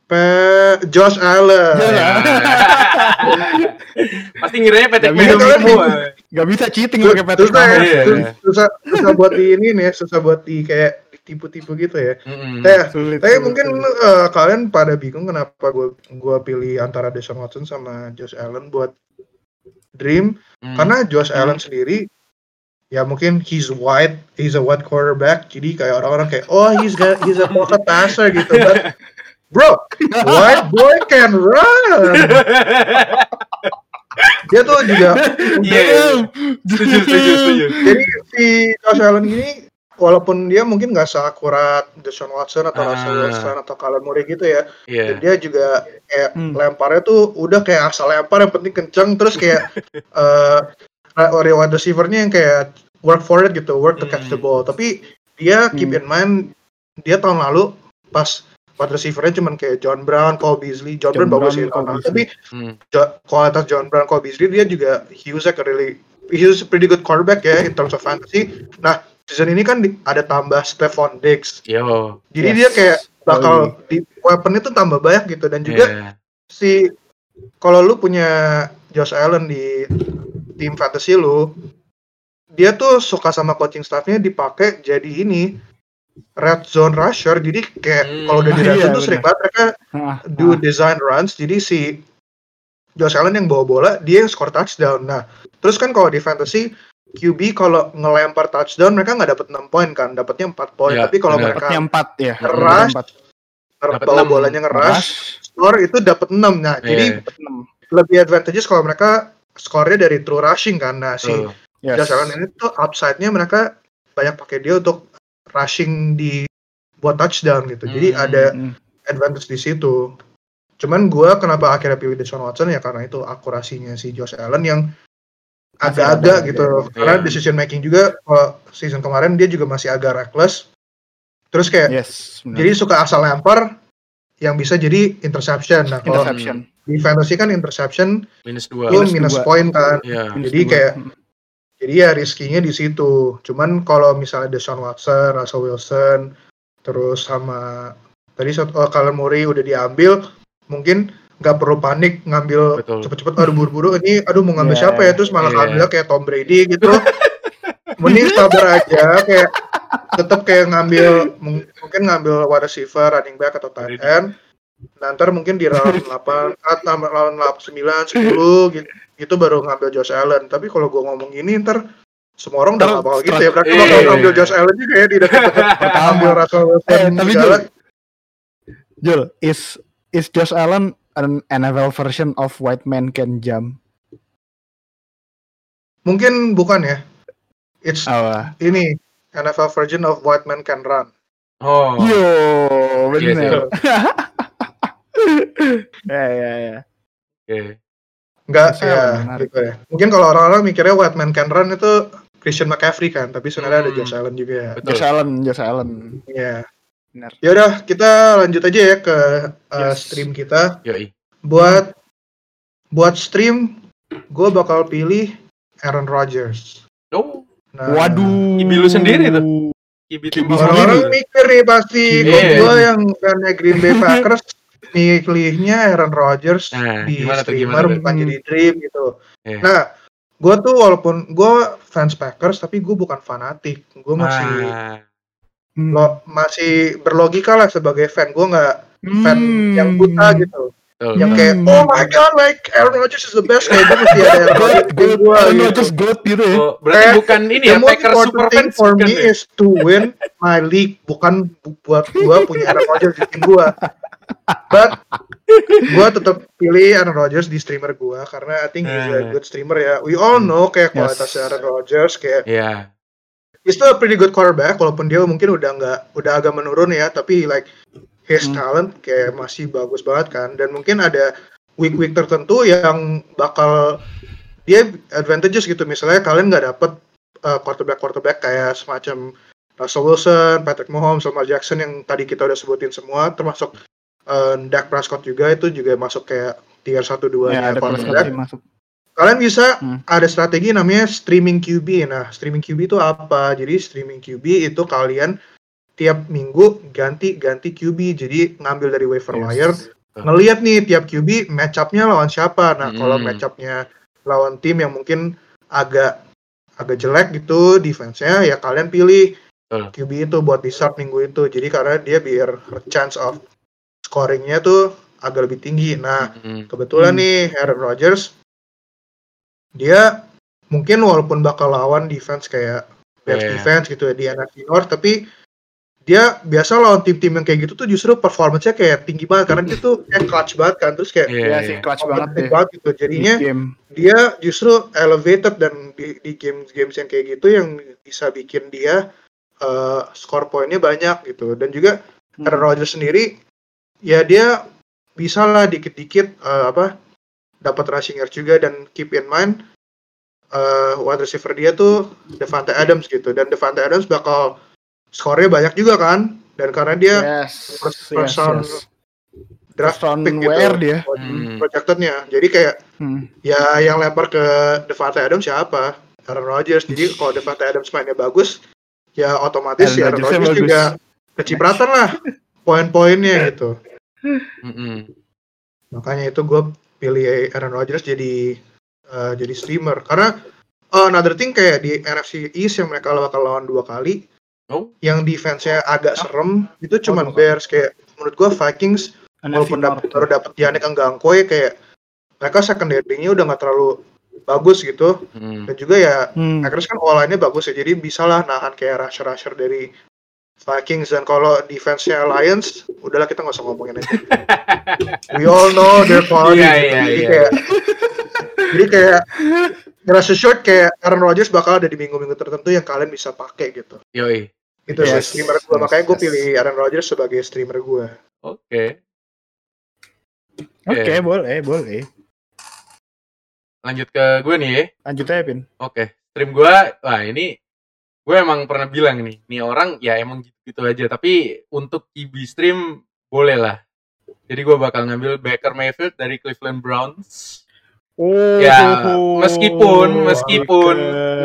Pe- Josh Allen Josh Ya. Pasti ngiranya bisa, semua. Gak bisa cheating pakai Patrick susah ya. Iya. sus- susah susah buat di ini nih susah buat di kayak ditipu-tipu gitu ya Sulit. tapi sulit, mungkin sulit. eh, kalian pada bingung kenapa gue gua pilih antara Deshaun Watson sama Josh Allen buat Dream Hmm. karena Josh Hmm. Allen sendiri ya mungkin he's white he's a white quarterback jadi kayak orang-orang kayak oh he's got he's a pocket passer gitu but bro white boy can run dia tuh juga Iya, iya. setuju, setuju, setuju. jadi si Josh Allen ini walaupun dia mungkin nggak seakurat Deshaun Watson atau Ah. Russell Wilson atau Kyler Murray gitu ya Iya. dan dia juga kayak Hmm. lemparnya tuh udah kayak asal lempar yang penting kenceng terus kayak eh wide receiver-nya yang kayak work for it gitu work to catch the Hmm. ball tapi dia keep Hmm. in mind dia tahun lalu pas wide receiver-nya cuman kayak John Brown, Cole Beasley, John, John Brown bagus sih tahun Cole lalu tapi Hmm. Jo- kualitas John Brown, Cole Beasley dia juga he was like a really he was a pretty good quarterback ya in terms of fantasy. Nah season ini kan di- ada tambah Stephon Diggs, Yo. jadi Yes. dia kayak bakal di weapon itu tambah banyak gitu dan juga Iya. si kalau lu punya Josh Allen di tim fantasy lu, dia tuh suka sama coaching staffnya dipakai jadi ini red zone rusher. Jadi kayak Hmm. kalau udah di red Iya, zone tuh sering banget mereka Ah, do ah. design runs. Jadi si Josh Allen yang bawa bola, dia yang score touchdown. Nah, terus kan kalau di fantasy QB kalau ngelempar touchdown mereka nggak dapat 6 poin kan, dapatnya 4 poin. Iya, Tapi kalau mereka empat ya. Dapat bawa bolanya ngeras, Keras. score itu dapat 6. Nah, Iya. jadi Dapat enam. lebih advantageous kalau mereka skornya dari true rushing kan. Nah, si. Yes. Josh Allen ini tuh upside-nya mereka banyak pakai dia untuk rushing di buat touchdown gitu. Jadi Hmm. ada Hmm. advantage di situ. Cuman gua kenapa akhirnya pilih Deshaun Watson ya karena itu akurasinya si Josh Allen yang agak-agak ada, gitu. iya. Karena Iya. decision making juga kalau season kemarin dia juga masih agak reckless. Terus kayak Yes. jadi suka asal lempar yang bisa jadi interception. Nah, kalau interception. di fantasy kan interception Minus dua. itu Minus minus dua. poin kan. Iya. Minus jadi dua. kayak-. Jadi ya riskinya di situ. Cuman kalau misalnya Deshaun Watson, Russell Wilson, terus sama tadi oh, Kyler Murray udah diambil, mungkin nggak perlu panik ngambil cepet-cepet aduh buru-buru ini aduh mau ngambil Iya, siapa ya terus malah iya. ngambil kayak Tom Brady gitu. Mending sabar aja kayak tetap kayak ngambil mung- mungkin ngambil wide receiver, running back atau tight end. Nah, ntar mungkin di round 8 atau round 9, 10 gitu, itu baru ngambil Josh Allen. Tapi kalau gua ngomong ini ntar semua orang udah nggak bakal gitu ya. Berarti Iya, bakal iya, ngambil. Josh Allen juga ya di dekat-dekat ngambil Russell Wilson. Eh, tapi. Jul, Jul, is is Josh Allen an NFL version of White Man Can Jump? Mungkin bukan ya. It's Apa? ini NFL version of White Man Can Run. Oh. Yo, Iya sih. bener. ya ya ya. Oke. Enggak ya gitu ya. Mungkin kalau orang-orang mikirnya White Man Can Run itu Christian McCaffrey kan, tapi sebenarnya ada Hmm. Josh Allen juga ya. Betul. Josh Allen, Josh Allen. Iya. Benar. Ya udah, kita lanjut aja ya ke uh, Yes. stream kita. Yoi. Buat buat stream, gue bakal pilih Aaron Rodgers. Nah, Waduh. Ibi lu sendiri tuh. Tim Orang-orang sendiri. mikir nih pasti, Iya. gue yang fannya Green Bay Packers milihnya Aaron Rodgers Nah, di gimana streamer tuh? bukan jadi dream gitu. Iya. Nah, gue tuh walaupun gue fans Packers tapi gue bukan fanatik. Gue masih Ah, lo masih berlogika lah sebagai fan. Gue nggak fan Hmm. yang buta gitu. Yang Hmm. kayak oh my god like Aaron Rodgers is the best kayak gue mesti ada Aaron Rodgers gitu. Rodgers goat gitu ya. Oh, berarti Eh, bukan ini The ya most Packers important super thing for me ya? is to win my league bukan bu- buat gue punya Aaron Rodgers di tim gue. But gue tetap pilih Aaron Rodgers di streamer gue karena I think he's a Eh. good streamer ya. We all know kayak Yes. kualitas Aaron Rodgers kayak Iya. he's still a pretty good quarterback walaupun dia mungkin udah nggak udah agak menurun ya tapi like his Hmm. talent kayak masih bagus banget kan dan mungkin ada week-week tertentu yang bakal dia advantages gitu misalnya kalian nggak dapet uh, quarterback quarterback kayak semacam Russell Wilson, Patrick Mahomes, Lamar Jackson yang tadi kita udah sebutin semua termasuk uh, Dak Prescott juga itu juga masuk kayak tier 1 2 Ya, quarterback masuk. kalian bisa Hmm. ada strategi namanya streaming QB. Nah, streaming QB itu apa? Jadi streaming QB itu kalian tiap minggu ganti-ganti QB. Jadi ngambil dari waiver wire, Yes. ngelihat nih tiap QB match up-nya lawan siapa. Nah, Hmm. kalau match up-nya lawan tim yang mungkin agak agak jelek gitu defense-nya, ya kalian pilih. QB itu buat di start minggu itu. Jadi karena dia biar chance of scoring-nya tuh agak lebih tinggi. Nah, Hmm. kebetulan Hmm. nih Aaron Rodgers dia mungkin walaupun bakal lawan defense kayak Bears Iya. defense gitu ya di NFC North tapi dia biasa lawan tim-tim yang kayak gitu tuh justru performance-nya kayak tinggi banget karena dia tuh kayak clutch banget kan terus kayak Iya, Ya iya. sih clutch banget deh. banget gitu jadinya Di game. dia justru elevated dan di, di games-games yang kayak gitu yang bisa bikin dia eh, skor poinnya banyak gitu dan juga Hmm. Aaron Rodgers sendiri ya dia bisa lah dikit-dikit eh, apa dapat rushing yards juga dan keep in mind eh wide receiver dia tuh Devante Adams gitu dan Devante Adams bakal skornya banyak juga kan dan karena dia Yes. first- yes, first round yes. draft First round pick gitu dia. Hmm. projectednya jadi kayak Hmm. ya yang lempar ke Devante Adams siapa Aaron Rodgers jadi kalau Devante Adams mainnya bagus ya otomatis Aaron si Aaron Rodgers bagus. juga kecipratan lah poin-poinnya gitu Mm-mm. makanya itu gue pilih Aaron Rodgers jadi eh, jadi streamer karena oh, another thing kayak di NFC East yang mereka bakal lawan dua kali Oh. yang defense-nya agak serem itu cuman kali. Bears kayak menurut gue Vikings NFC walaupun dapet, North. baru dapat Yannick Ngangkoe kayak mereka secondary-nya udah nggak terlalu bagus gitu Hmm. dan juga ya Hmm. Packers kan all-line-nya bagus ya jadi bisalah nahan kayak rusher-rusher dari Vikings dan kalau defense-nya Lions udahlah kita nggak usah ngomongin aja we all know their quality Iya, gitu. iya, jadi iya. kayak jadi kayak ngerasa short kayak Aaron Rodgers bakal ada di minggu-minggu tertentu yang kalian bisa pakai gitu Yoi. Itu Yes, sih streamer gue yes, makanya gue yes. pilih Aaron Rodgers sebagai streamer gue Oke. Oke, boleh, boleh. Lanjut ke gue nih ya. Lanjut aja, Pin. Oke, stream gue, wah ini gue emang pernah bilang nih, nih orang ya emang gitu-gitu aja, tapi untuk IB stream boleh lah. Jadi gue bakal ngambil Baker Mayfield dari Cleveland Browns. Oh, Ya, meskipun, meskipun,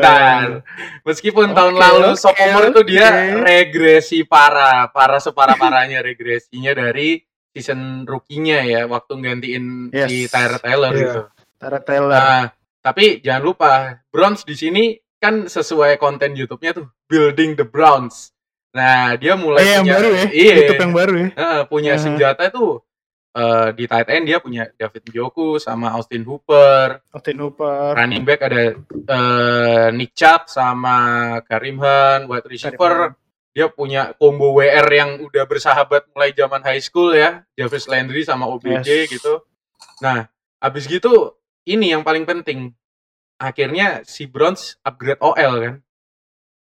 ntar, meskipun tahun Oke, lalu oke, sophomore itu dia regresi parah, parah separah-parahnya regresinya dari season rookie-nya ya, waktu gantiin Yes. si Tyrod Taylor Iya. gitu. Tara Taylor. Nah, tapi jangan lupa Browns di sini kan sesuai konten YouTube-nya tuh building the Browns. Nah, dia mulai Eh, yang punya baru ya. Iya. YouTube yang baru ya. Heeh, punya Aha. senjata itu eh, di tight end dia punya David Njoku sama Austin Hooper. Austin Hooper. Running back ada eh, Nick Chubb sama Karim Hunt. Wide receiver dia punya combo WR yang udah bersahabat mulai zaman high school ya. Jarvis Landry sama OBJ Yes. gitu. Nah, abis gitu ini yang paling penting. Akhirnya si Browns upgrade OL kan.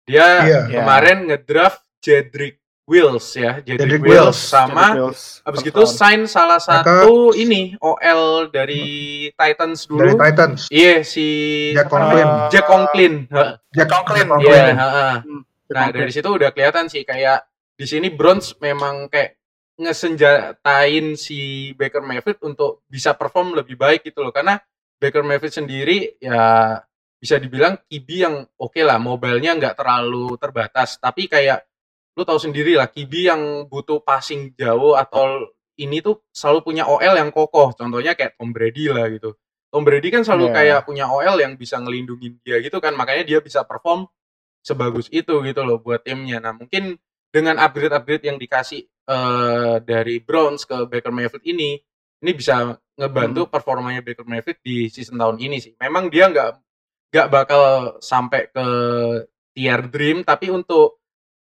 Dia Iya. Iya. kemarin ngedraft Jedrick Wills ya. Jedrick, Jedrick Wills, Wills. sama Jadi Abis gitu sign salah satu ini OL dari Titans dari dulu. Titans. Iya si Jack Conklin. namanya? Jack Conklin. Heeh. Jack Conklin. Iya, Conklin. heeh. Hmm, Nah, Conklin. dari situ udah kelihatan sih kayak di sini Browns memang kayak ngesenjatain si Baker Mayfield untuk bisa perform lebih baik gitu loh. Karena Baker Mayfield sendiri ya bisa dibilang QB yang oke lah, mobilenya nggak terlalu terbatas. Tapi kayak lu tahu sendiri lah, QB yang butuh passing jauh atau ini tuh selalu punya OL yang kokoh. Contohnya kayak Tom Brady lah gitu. Tom Brady kan selalu Iya. kayak punya OL yang bisa ngelindungin dia gitu kan. Makanya dia bisa perform sebagus itu gitu loh buat timnya. Nah, mungkin dengan upgrade-upgrade yang dikasih eh, dari Browns ke Baker Mayfield ini, ini bisa ngebantu performanya Baker Mayfield di season tahun ini sih. Memang dia nggak nggak bakal sampai ke tier dream, tapi untuk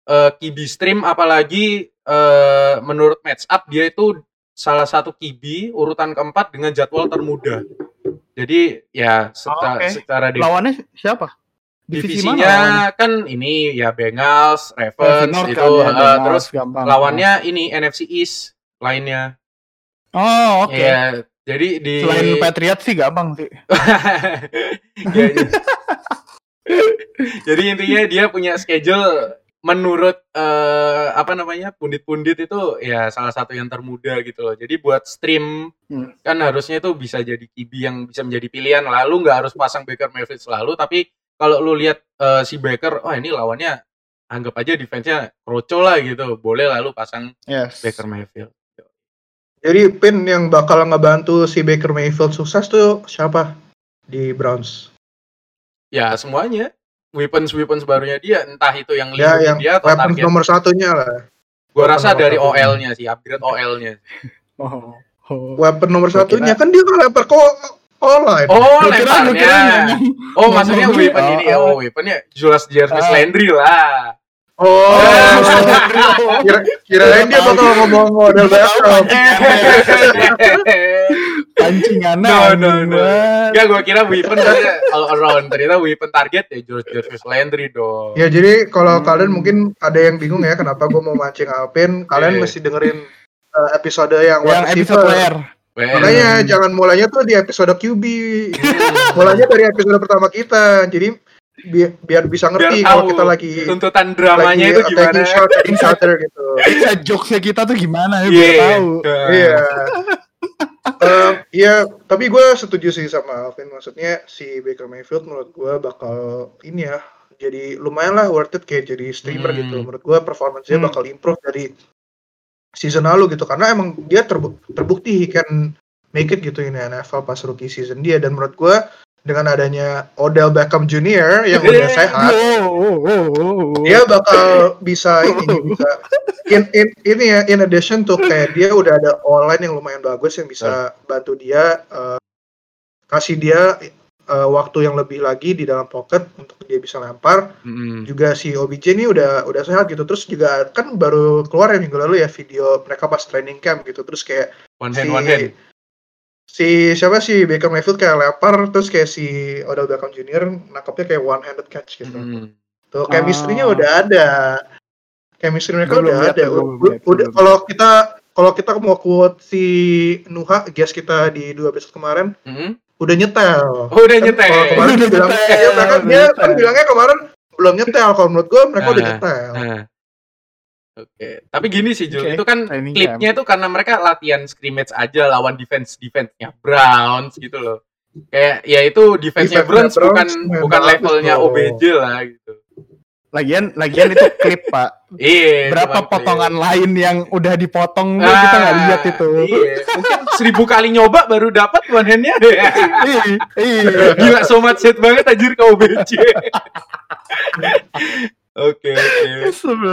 eh, QB stream apalagi eh, menurut match up dia itu salah satu QB urutan keempat dengan jadwal termudah. Jadi ya secara, Oke. secara di- Lawannya siapa? Divisi mana divisinya kan ini ya Bengals, Ravens North itu kan ya, Bengals, terus gampang. lawannya ini NFC East lainnya. Oh, oke. Ya, jadi di Selain Patriot sih gampang sih. Ya, ya. jadi intinya dia punya schedule menurut eh, apa namanya pundit-pundit itu ya salah satu yang termuda gitu loh. Jadi buat stream Hmm. kan harusnya itu bisa jadi QB yang bisa menjadi pilihan. Lalu nggak harus pasang Baker Mayfield selalu, tapi kalau lu lihat eh, si Baker, oh ini lawannya anggap aja defense-nya kroco lah gitu. Boleh lalu pasang Yes. Baker Mayfield. Jadi pin yang bakal ngebantu si Baker Mayfield sukses tuh siapa di Browns? Ya semuanya weapons weapons barunya dia entah itu yang Ya yang dia atau weapons target. nomor satunya lah. Gua rasa nomor dari. OL-nya sih, upgrade OL-nya. Oh. oh. Weapon nomor Gua satunya kira- kan dia kan lempar ke online. Oh, kira- kira lemparnya. ngomong- Oh, maksudnya ngomong- weapon ini. oh, Oh, weaponnya Julius Jarvis Ah. Landry lah. Oh, kira kirain dia bakal ngomong model Beckham. Pancingannya No, no, no. banget. Ya, gua kira weapon tadi all around. Ternyata weapon target ya Julius Jarvis Landry dong. Ya jadi kalau Hmm. kalian mungkin ada yang bingung ya kenapa gue mau mancing Alpin, kalian Iya. mesti dengerin uh, episode yang Yang episode player. Weh. Makanya jangan mulainya tuh di episode QB. mulainya dari episode pertama kita. Jadi bi- biar bisa ngerti Biar kalau kita lagi tuntutan dramanya lagi itu gimana? shot at each other gitu. Inside jokesnya kita tuh gimana ya Iya. biar tahu. Iya. Eh, Iya, tapi gue setuju sih sama Alvin. Maksudnya si Baker Mayfield menurut gue bakal ini ya, jadi lumayan lah worth it kayak jadi streamer Hmm. gitu. Menurut gue performance-nya Hmm. bakal improve dari season lalu gitu. Karena emang dia terbu- terbukti he can make it gitu ini NFL pas rookie season dia. Dan menurut gue dengan adanya Odell Beckham Jr. yang udah Eh, sehat, Oh, oh, oh, oh. dia bakal bisa ini bisa in, in ini ya in addition to kayak dia udah ada online yang lumayan bagus yang bisa bantu dia eh, kasih dia eh, waktu yang lebih lagi di dalam pocket untuk dia bisa lempar Mm-mm. juga si OBJ ini udah udah sehat gitu terus juga kan baru keluar ya minggu lalu ya video mereka pas training camp gitu terus kayak One si hand, one hand. Si siapa sih Baker Mayfield kayak lempar terus kayak si Odell Beckham Jr. nangkapnya kayak one handed catch gitu Mm. Tuh chemistry-nya Ah. udah ada. Chemistry mereka belum udah ada. belum Udah kalau kita kalau kita mau quote si Nuha guest kita di dua episode kemarin Mm-mm. udah nyetel. Oh, udah Kan nyetel. Kalau kemarin Udah bilang, nyetel, dia, mereka, udah dia kan bilangnya kemarin belum nyetel. Kalau menurut gue mereka udah Ah, nyetel. Nah. Oke, tapi gini sih Jul, Oke, itu kan training klipnya itu karena mereka latihan scrimmage aja lawan defense defense-nya Browns gitu loh. Kayak ya itu defense-nya Browns bukan Browns bukan bagus levelnya loh. OBJ lah gitu. Lagian lagian itu klip, Pak. Iya. Berapa potongan lain yang udah dipotong klip. kita nggak Ah, lihat itu. Iya, mungkin seribu kali nyoba baru dapat one hand-nya. Iya. Gila so much hit banget anjir ke OBJ. Oke oke.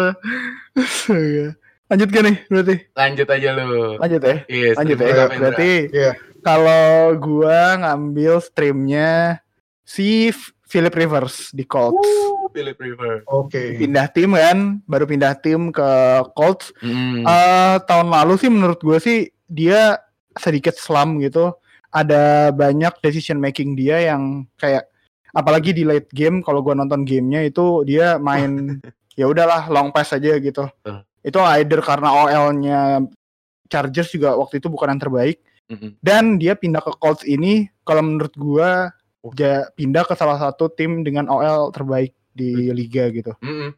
Lanjut gak nih berarti? Lanjut aja lu. Lanjut ya. Iya, Lanjut ya. berapa, Indra? Berarti Iya. kalau gua ngambil streamnya si F- Philip Rivers di Colts. Uh, Philip River. Oke. Pindah tim kan, baru pindah tim ke Colts. Hmm. Eh, tahun lalu sih menurut gue sih dia sedikit slump gitu. Ada banyak decision making dia yang kayak apalagi di late game kalau gua nonton gamenya itu dia main ya udahlah long pass aja gitu. Betul. Itu either karena OL-nya Chargers juga waktu itu bukan yang terbaik Mm-mm. dan dia pindah ke Colts ini kalau menurut gua Oh. ja- pindah ke salah satu tim dengan OL terbaik di liga gitu. Mm-mm.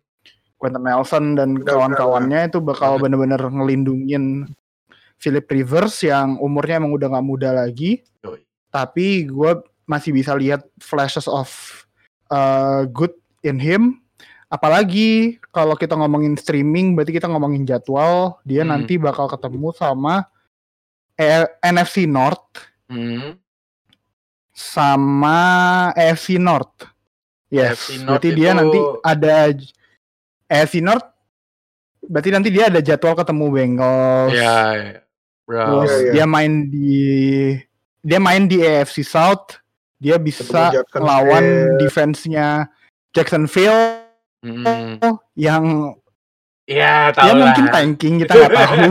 Quentin Nelson dan kawan-kawannya itu bakal bener-bener ngelindungin Philip Rivers yang umurnya emang udah nggak muda lagi. Yoi. Tapi gue masih bisa lihat flashes of uh, good in him. Apalagi kalau kita ngomongin streaming, berarti kita ngomongin jadwal. Dia Hmm. nanti bakal ketemu sama E- NFC North Hmm. sama AFC North. Yes, AFC North berarti dia itu- nanti ada AFC North. Berarti nanti dia ada jadwal ketemu Bengals. Ya. Bro. Terus Iya, iya. dia main di dia main di AFC South. Dia bisa Ketemu Jacksonville. lawan defense-nya Jacksonville Mm. yang Ya, ya tahu lah. mungkin tanking kita nggak tahu.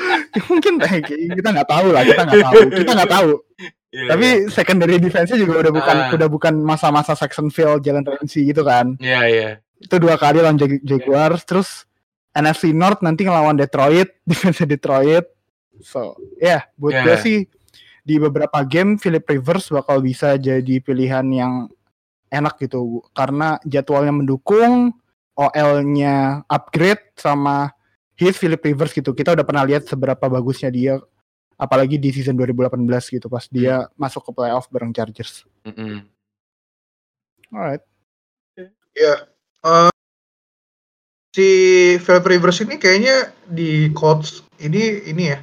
mungkin tanking kita nggak tahu lah kita nggak tahu kita nggak tahu. Iya, Tapi secondary defense-nya juga udah bukan Ah. udah bukan masa-masa Jacksonville, Jalen Ramsey gitu kan. Iya, iya. Itu dua kali lawan Jag- Jaguars, terus NFC North nanti ngelawan Detroit, defense Detroit. So, ya buat Ya. gue sih di beberapa game Philip Rivers bakal bisa jadi pilihan yang enak gitu karena jadwalnya mendukung, OL-nya upgrade sama his Philip Rivers gitu. Kita udah pernah lihat seberapa bagusnya dia apalagi di season 2018 gitu pas dia masuk ke playoff bareng Chargers. Mm-mm. Alright. Ya. eh, si Philip Rivers ini kayaknya di Colts ini ini ya.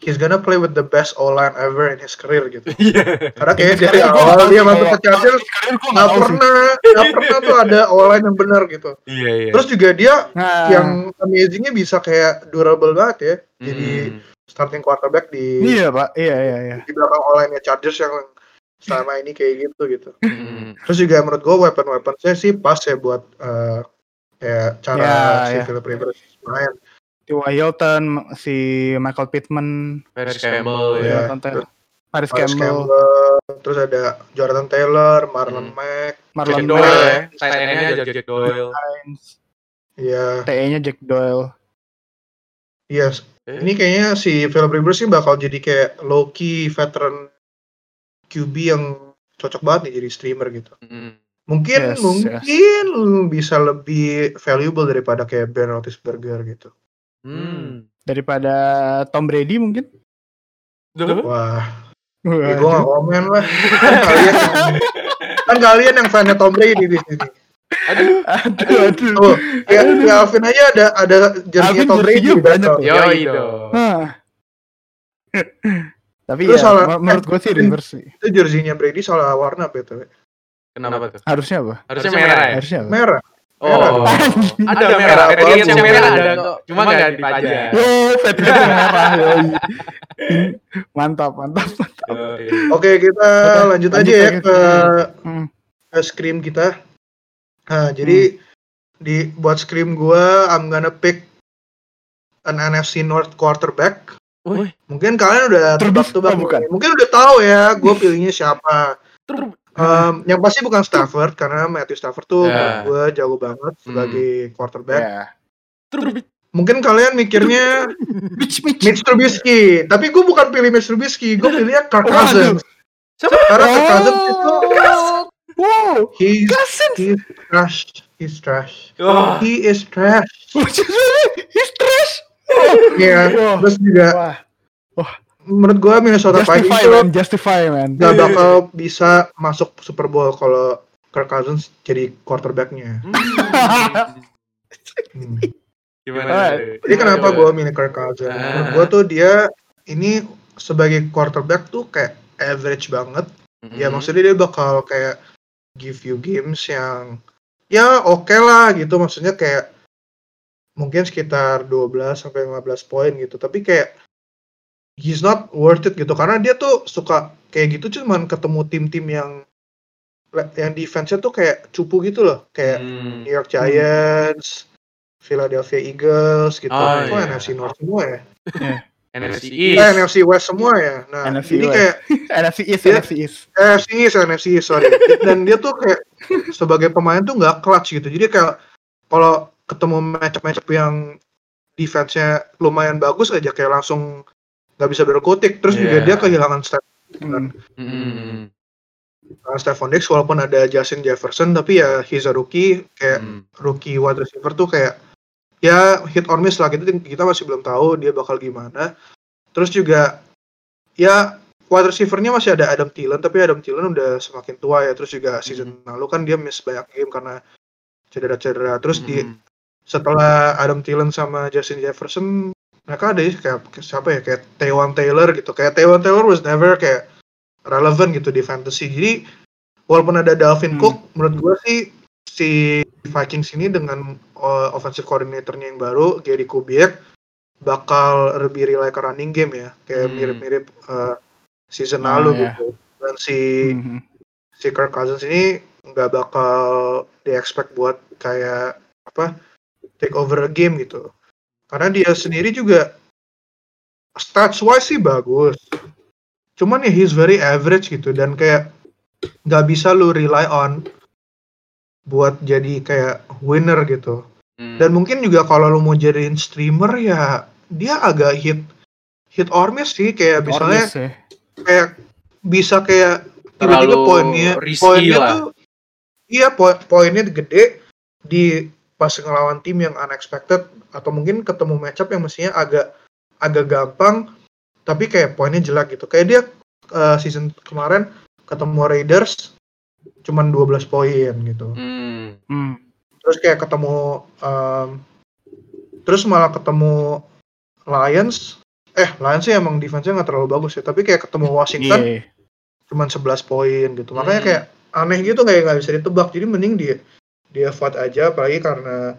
He's gonna play with the best O-line ever in his career gitu. Iya. Karena kayak dari awal dia masuk ke Chargers gua nggak pernah nggak pernah tuh ada O-line yang benar gitu. Iya, iya. Terus juga dia Nah, yang amazingnya bisa kayak durable banget ya. Jadi Mm. starting quarterback di iya pak, iya iya iya. di belakang O-line-nya Chargers yang selama ini kayak gitu gitu. Mm. Terus juga menurut gue weapon-weaponsnya sih pas ya buat eh, kayak cara Ya, si ya. Philip Rivers main. T.Y. Hilton, si Michael Pittman, Paris Campbell, Iya. ya. Taylor, Paris Paris Campbell, Campbell, terus ada Jonathan Taylor, Marlon Hmm. Mack, Marlon Jack Doyle Mack, ya. Tight end-nya Jack, Jack Doyle. Hines, ya TE-nya Jack Doyle. yes. Eh. Ini kayaknya si Philip Rivers sih bakal jadi kayak low key veteran QB yang cocok banget nih jadi streamer gitu. Mm. Mungkin Yes, mungkin bisa lebih valuable daripada kayak Ben Roethlisberger gitu. Hmm. Daripada Tom Brady mungkin. Duh. Wah, ya gue gak komen lah. Kan kalian yang, kan kalian yang fannya Tom Brady di sini. Aduh. Aduh, aduh. Tuh, ya, ya Alvin aja ada ada jersey Alvin Tom Brady di banyak. Yoi dong. Hah. Tapi Terus ya, soal- mer- menurut gue sih Rivers sih. Itu jersey-nya Brady salah warna btw. Kenapa tuh? Harusnya apa? Harusnya merah ya? Harusnya apa? Merah. Oh, Merah. ada merah. Merah. Patriots yang Merah. merah ada. Cuma nggak di pajak. Yo, merah. mantap, mantap. Yoi. Oke, kita lanjut, lanjut aja ya ke, Hmm. ke scream kita. Nah, jadi di buat scream gua I'm gonna pick an NFC North quarterback. Wih. Mungkin kalian udah tebak-tebak oh. Mungkin udah tahu ya gue pilihnya siapa. Ter- Um, yang pasti bukan Stafford karena Matthew Stafford tuh Ya. menurut gue jago banget sebagai quarterback. Ya. ter- Mungkin kalian mikirnya Mitch, Trubisky, tapi gue bukan pilih Mitch Trubisky, gue pilihnya Kirk. Cousins. Siapa? Karena Kirk Cousins itu Wow, he's, Cousins. he's trash, he's trash, Wah. he is trash. He's trash. Iya, Wah. terus juga Wah, menurut gue Minnesota Vikings justify tuh man, justify man. gak bakal bisa masuk Super Bowl kalau Kirk Cousins jadi quarterbacknya. Hmm. Gimana? Jadi kenapa gue milih Kirk Cousins? Ah. Menurut gue tuh dia ini sebagai quarterback tuh kayak average banget. Ya maksudnya dia bakal kayak give you games yang ya oke lah gitu maksudnya kayak mungkin sekitar 12 sampai 15 poin gitu tapi kayak he's not worth it gitu karena dia tuh suka kayak gitu cuman ketemu tim-tim yang yang defense-nya tuh kayak cupu gitu loh kayak Hmm. New York Giants, Philadelphia Eagles gitu. Oh, Itu iya. NFC North semua ya. NFC Eh, East. NFC West semua ya. Nah, NFC ini West. kayak NFC East, Dia- NFC East. NFC East, NFC East, sorry. Dan dia tuh kayak sebagai pemain tuh nggak clutch gitu. Jadi kayak kalau ketemu matchup-matchup yang defense-nya lumayan bagus aja kayak langsung nggak bisa berkutik. Terus juga Iya. dia kehilangan Steph, Hmm. Hmm. uh, Stephon Diggs walaupun ada Justin Jefferson tapi ya he's a rookie kayak Hmm. rookie wide receiver tuh kayak ya hit or miss lah gitu kita masih belum tahu dia bakal gimana terus juga ya wide receivernya masih ada Adam Thielen tapi Adam Thielen udah semakin tua ya terus juga season lalu kan dia miss banyak game karena cedera-cedera terus di Hmm. setelah Adam Thielen sama Justin Jefferson mereka ada ya kayak siapa ya kayak Taywan Taylor gitu kayak Taywan Taylor was never kayak relevant gitu di fantasy jadi walaupun ada Dalvin Hmm. Cook menurut gue sih si Vikings ini dengan uh, offensive coordinatornya yang baru Gary Kubiak bakal lebih rely ke running game ya kayak Hmm. mirip-mirip uh, season Ah, lalu ya. gitu dan si Hmm. si Kirk Cousins ini nggak bakal di expect buat kayak apa take over a game gitu karena dia sendiri juga stats wise sih bagus cuman ya he's very average gitu dan kayak nggak bisa lu rely on buat jadi kayak winner gitu Hmm. dan mungkin juga kalau lu mau jadiin streamer ya dia agak hit hit or miss sih kayak misalnya Ormis ya. kayak bisa kayak tiba-tiba poinnya poinnya lah. tuh iya po- poinnya gede di pas ngelawan tim yang unexpected atau mungkin ketemu matchup yang mestinya agak agak gampang tapi kayak poinnya jelek gitu kayak dia eh, season kemarin ketemu Raiders cuman 12 poin gitu Hmm. Hmm. terus kayak ketemu em, terus malah ketemu Lions eh Lions sih emang defense-nya nggak terlalu bagus ya tapi kayak ketemu Washington Iya. cuman 11 poin gitu. Makanya Hmm. kayak aneh gitu kayak nggak bisa ditebak. Jadi mending dia dia fight aja apalagi karena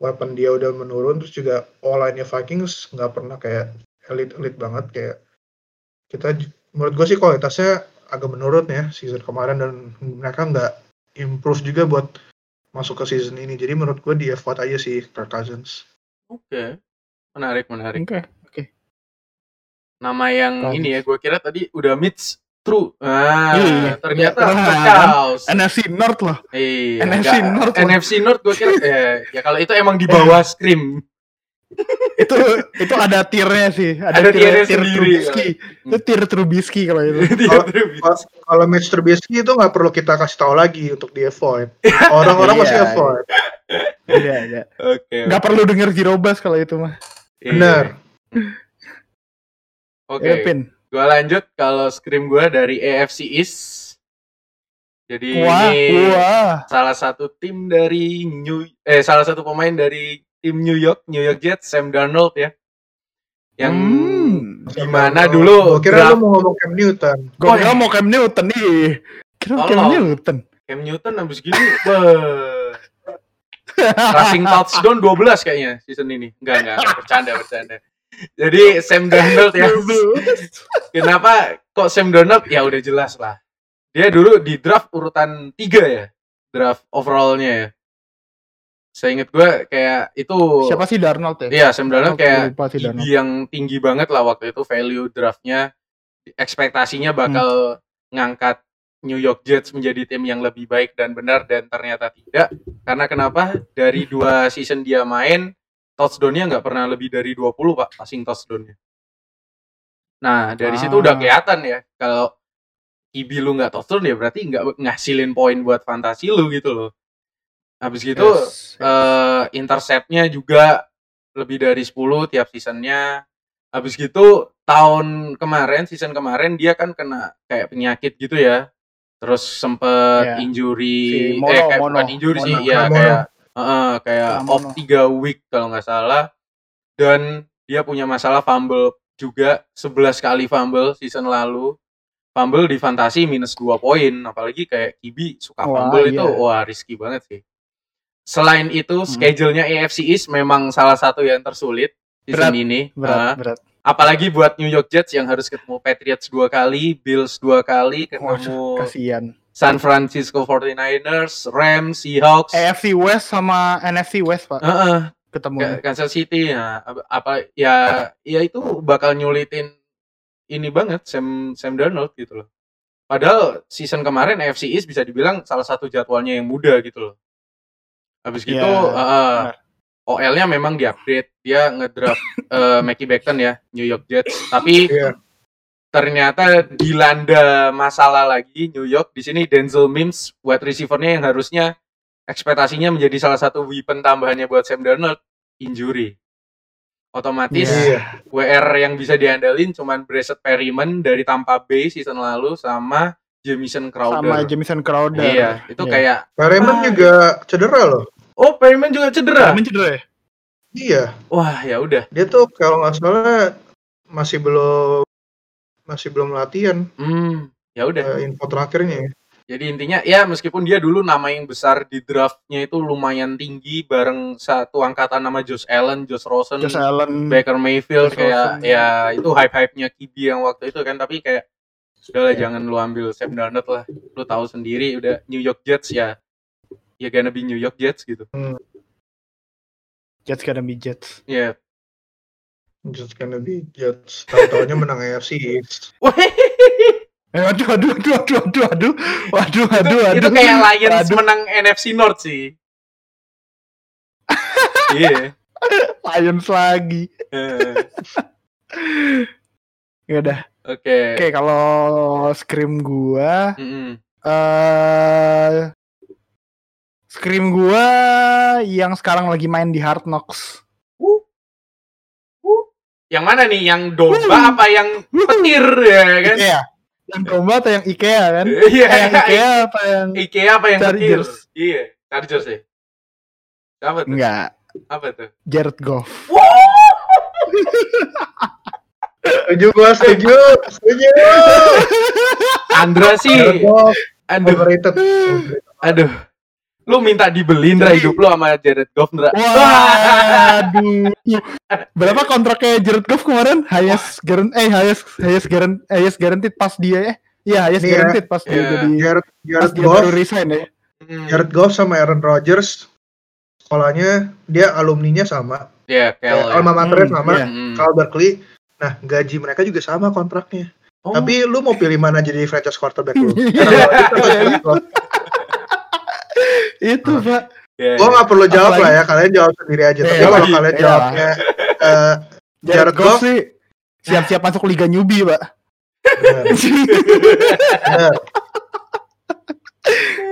weapon dia udah menurun terus juga online-nya Vikings nggak pernah kayak elite elite banget kayak kita menurut gue sih kualitasnya agak menurun ya season kemarin dan mereka nggak improve juga buat masuk ke season ini. Jadi menurut gue dia fight aja sih Kirk Cousins. Oke. Menarik, menarik. Oke. Nama yang ini ya, gue kira tadi udah Mitch True. Ah, Iya. ternyata Wah, Chaos. NFC North loh. Iya, NFC enggak. North loh. NFC North gue kira eh, ya kalau itu emang di bawah Scream. itu itu ada tiernya sih. Ada, Ada tier, tiernya tier Trubisky. Itu tier Trubisky kalau itu. Kalau- Mitch Trubisky itu nggak perlu kita kasih tahu lagi untuk di avoid. Orang-orang Iya, masih iya. avoid. Iya, iya. Oke. Nggak perlu denger Jirobas kalau itu mah. Iya. Benar. Oke. Ya, Gua lanjut kalau Scream gue dari AFC East. Jadi Wah, ini wah. salah satu tim dari New eh salah satu pemain dari tim New York, New York Jets, Sam Darnold ya. Yang Hmm. Gimana dulu Gua kira draft- lu mau ngomong Cam Newton. Gue Oh, kira iya. mau Cam Newton nih. Kira Cam Tolong. Newton. Cam Newton habis gini rushing touchdown 12 kayaknya season ini. Enggak, enggak, enggak. bercanda, bercanda. Jadi Sam Darnold ya. Kenapa kok Sam Darnold? Ya udah jelas lah. Dia dulu di draft urutan 3 ya. Draft overallnya ya. Saya inget gue kayak itu Siapa sih Darnold ya? Iya, Sam Darnold kayak Lupa sih QB Darnold. yang tinggi banget lah waktu itu value draftnya ekspektasinya bakal ngangkat New York Jets menjadi tim yang lebih baik dan benar dan ternyata tidak karena kenapa dari dua season dia main touchdownnya nggak pernah lebih dari 20 pak passing touchdownnya nah dari situ Ah. udah kelihatan ya kalau QB lu nggak touchdown ya berarti nggak ngasilin poin buat fantasi lu gitu loh habis gitu Yes. eh interceptnya juga lebih dari 10 tiap seasonnya. Habis gitu tahun kemarin, season kemarin dia kan kena kayak penyakit gitu ya. Terus sempet Iya. injury, Si eh Mono, kayak Mono, bukan injury sih, Mono. ya Mono. kayak heeh, kayak Ah, off. 3 week kalau nggak salah. Dan dia punya masalah fumble juga 11 kali fumble season lalu. Fumble di fantasi minus 2 poin, apalagi kayak Kibi suka Wah, fumble itu iya. wah risky banget sih. selain itu Hmm. schedule-nya AFC East memang salah satu yang tersulit season Berat, ini. berat Ah, berat apalagi buat New York Jets yang harus ketemu Patriots dua kali, Bills dua kali, ketemu kasihan San Francisco 49ers, Rams, Seahawks, AFC West sama NFC West pak Heeh, ketemu Ka- Kansas City ya apa- ya ya itu bakal nyulitin ini banget Sam Sam Darnold gitu loh. Padahal season kemarin AFC East bisa dibilang salah satu jadwalnya yang mudah gitu loh. Habis gitu Iya, eh, benar. OL-nya memang di-upgrade. Dia ngedraft eh, Mackie Becton ya, New York Jets. Tapi Iya. Ternyata dilanda masalah lagi New York. Di sini Denzel Mims wide receiver-nya yang harusnya ekspektasinya menjadi salah satu weapon tambahannya buat Sam Darnold injury. Otomatis Iya. WR yang bisa diandalin cuman Breshad Perryman dari Tampa Bay season lalu sama Jamison Crowder. sama Jamison Crowder Iya, itu Iya. kayak Perryman Ah. juga cedera loh. oh Perryman juga cedera. Perryman cedera ya Iya, Wah, ya udah. dia tuh kalau nggak salah masih belum masih belum latihan Hmm, ya udah. eh, info terakhirnya. ya. Jadi intinya ya meskipun dia dulu nama yang besar di draftnya itu lumayan tinggi bareng satu angkatan nama Josh Allen, Josh Rosen, Josh Allen Baker Mayfield Josh kayak Rosen. ya itu hype-hype-nya Kibi yang waktu itu kan tapi kayak sudahlah Iya. jangan lu ambil Sam Darnold lah. Lu tahu sendiri udah New York Jets ya. Ya gonna be New York Jets gitu. Jets gonna be Jets Ya just gonna be Jets. Tahu-tahunya menang AFC East. Eh, aduh, aduh, aduh, aduh, aduh, aduh, waduh, aduh, aduh. Itu kayak Lions aduh. menang NFC North sih. Iya. yeah. Lions lagi. Iya. Ya udah. Oke. Oke, kalau scream gua eh mm uh, scream gua yang sekarang lagi main di Hard Knocks. Yang mana nih? Yang domba apa yang petir ya kan? Ikea. Yang domba atau yang Ikea kan? Iya. Yang Ikea apa yang IKEA apa yang petir? Iya, Chargers ya. Apa tuh? enggak? Apa tuh? Jared Goff. Setuju gua, setuju. Setuju. Andra Jared sih, aduh, aduh. Lu minta dibeliin Jadi- hidup lu sama Jared Goff, Dra. Waduh. Berapa kontraknya Jared Goff kemarin? Highest guarantee eh highest highest guarantee highest guaranteed pas dia ya. Iya, highest Iya. guaranteed pas dia Iya. jadi Jared, pas Jared dia Goff, baru resign ya. Hmm. Jared Goff sama Aaron Rodgers sekolahnya dia alumninya sama, Ya, Kel. eh, alma maternya Hmm, sama, iya. Hmm. Cal Berkeley. Nah, gaji mereka juga sama kontraknya. Oh. Tapi lu mau pilih mana jadi franchise quarterback lu? Iya. Aaron Rodgers atau Jared Goff? Itu, Pak. Ya, Gua ya. nggak perlu jawab Apalagi- lah ya, kalian jawab sendiri aja. Tapi Iya, kalau kalian iya. jawabnya eh, Jared, Goff sih siap-siap masuk Liga Newbie, Pak. bener.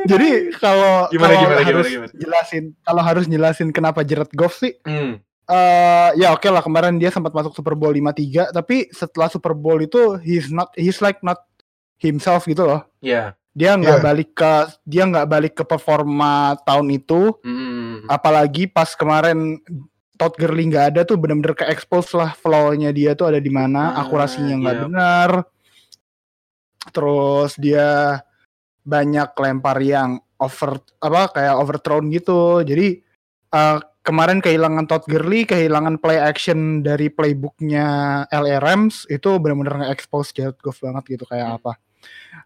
Jadi kalau Gimana, kalau gimana, harus gimana, gimana? jelasin kalau harus jelasin kenapa Jared Goff sih Hmm. eh ya oke lah kemarin dia sempat masuk Super Bowl 53 tapi setelah Super Bowl itu he's not he's like not himself gitu loh. Ya. Dia nggak Iya. balik ke dia nggak balik ke performa tahun itu Hmm. apalagi pas kemarin Todd Gurley nggak ada tuh bener-bener ke expose lah flow-nya dia tuh ada di mana, Ah, akurasinya nggak iya. benar. Terus dia banyak lempar yang over apa kayak overthrown gitu. Jadi eh, kemarin kehilangan Todd Gurley, kehilangan play action dari playbooknya LA Rams itu benar-benar nge-expose Jared Goff banget gitu kayak Hmm. apa.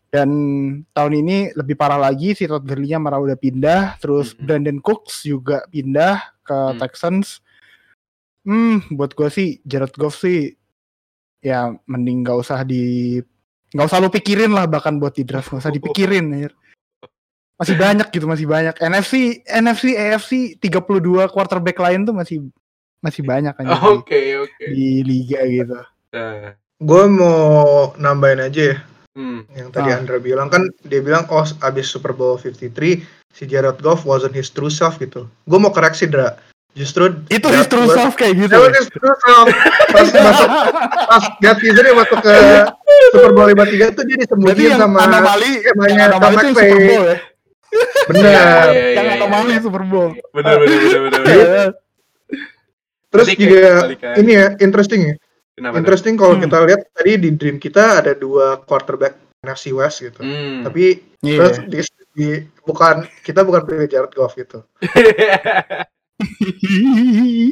Dan tahun ini lebih parah lagi si Todd Gurley-nya malah udah pindah, terus Mhm. Brandon Cooks juga pindah ke Hmm. Texans. Hmm, buat gue sih Jared Goff sih ya mending gak usah di nggak usah lu pikirin lah bahkan buat di draft nggak usah dipikirin anjir. masih banyak gitu masih banyak NFC NFC AFC 32 quarterback lain tuh masih masih banyak kan Oke, oke. di liga gitu Nah, Gue mau nambahin aja ya, hmm. yang tadi Ah. Andra bilang kan dia bilang oh abis Super Bowl 53 si Jared Goff wasn't his true self gitu. Gue mau koreksi Dra. Justru itu his true self kayak gitu ya? his true self. Pas masuk pas Teaser yang masuk ke Super Bowl 53 tuh dia disembunyiin yang sama anomali yang anomali itu. Super Bowl ya Bener. Iya, yang iya, anomali iya. Super Bowl Bener, bener, bener, bener. Iya. bener. Terus juga ini ya interesting ya. Kenapa? Interesting kalau Hmm. kita lihat tadi di dream kita ada dua quarterback NFC West gitu. Hmm. Tapi Iya. terus di, di bukan kita bukan pilih Jared Goff gitu.